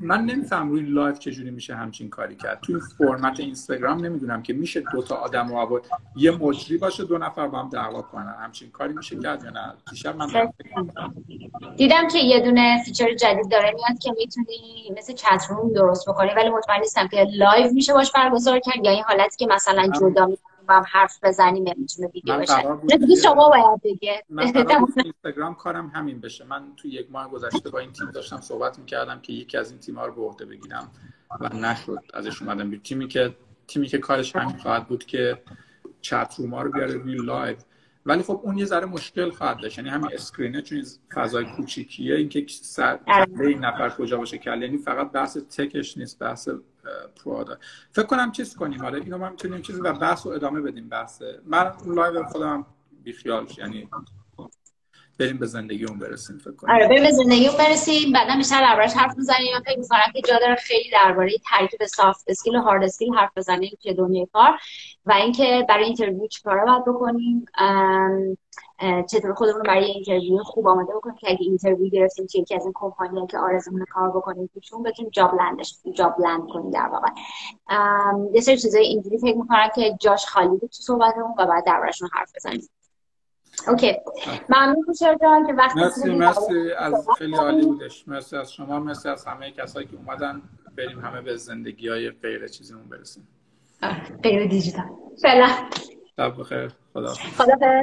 من نمیفهم روی live چجوری میشه همچین کاری کرد. توی فرمت اینستاگرام نمی‌دونم که میشه دو تا آدم رو یه مجری باشه دو نفر با هم دعوا کنن. همچین کاری میشه کرد یا نه؟ دیشب من دیدم که یه دونه feature جدید داره میاد که می‌تونی مثل chat room درست بکنی ولی مطمئن نیستم که live میشه باش برگزار کرد یا این حالتی که مثلا جدا هم حرف بزنیم می‌تونه ویدیو بشه. دیگه شما باید بگه من اینستاگرام کارم همین بشه. من تو یک ماه گذشته با این تیم داشتم صحبت می‌کردم که یکی از این تیم‌ها رو به عهده بگیرم و نشد ازش اومدم به تیمی که تیمی که کارش همین خواهد بود که chat room رو بیاره روی live. ولی خب اون یه ذره مشکل خواهد داشت. یعنی همین screen ه چون فضای کوچیکیه اینکه سر آره. این نفر کجا باشه کل یعنی فقط بحث tech ش نیست بحث product فکر کنم چیز کنیم. آره اینو ما می‌تونیم چیزی و بحث رو ادامه بدیم. بحث من اون live خودم بیخیال یعنی بریم به زندگی اون برسیم فکر کنم آره بریم به زندگی اون برسیم. بعدا بیشتر دربارش حرف می‌زنیم من فکر می‌کنم که جا داره خیلی درباره ترکیب soft skill و hard skill حرف بزنیم توی دنیای کار و اینکه برای interview چیکارا باید بکنیم. چطور خودمون رو برای interview خوب آماده بکنیم که اگه interview گرفتیم توی یکی از این کمپانی که آرزومون کار بکنیم توشون بتونیم job land ش job land کنیم در واقع. یه سری چیزای اینجوری فکر می‌کنم که جاش خالی بود تو صحبتمون و بعد دربارشون حرف بزنیم. اوکی. ممنون کوشر جان که وقتی مرسی مرسی. از خیلی عالی بودش. مرسی از شما مرسی از همه کسایی که اومدن. بریم همه به زندگی های غیر چیزمون برسیم. غیر دیجیتال. فعلا. شب بخیر. خدا خدا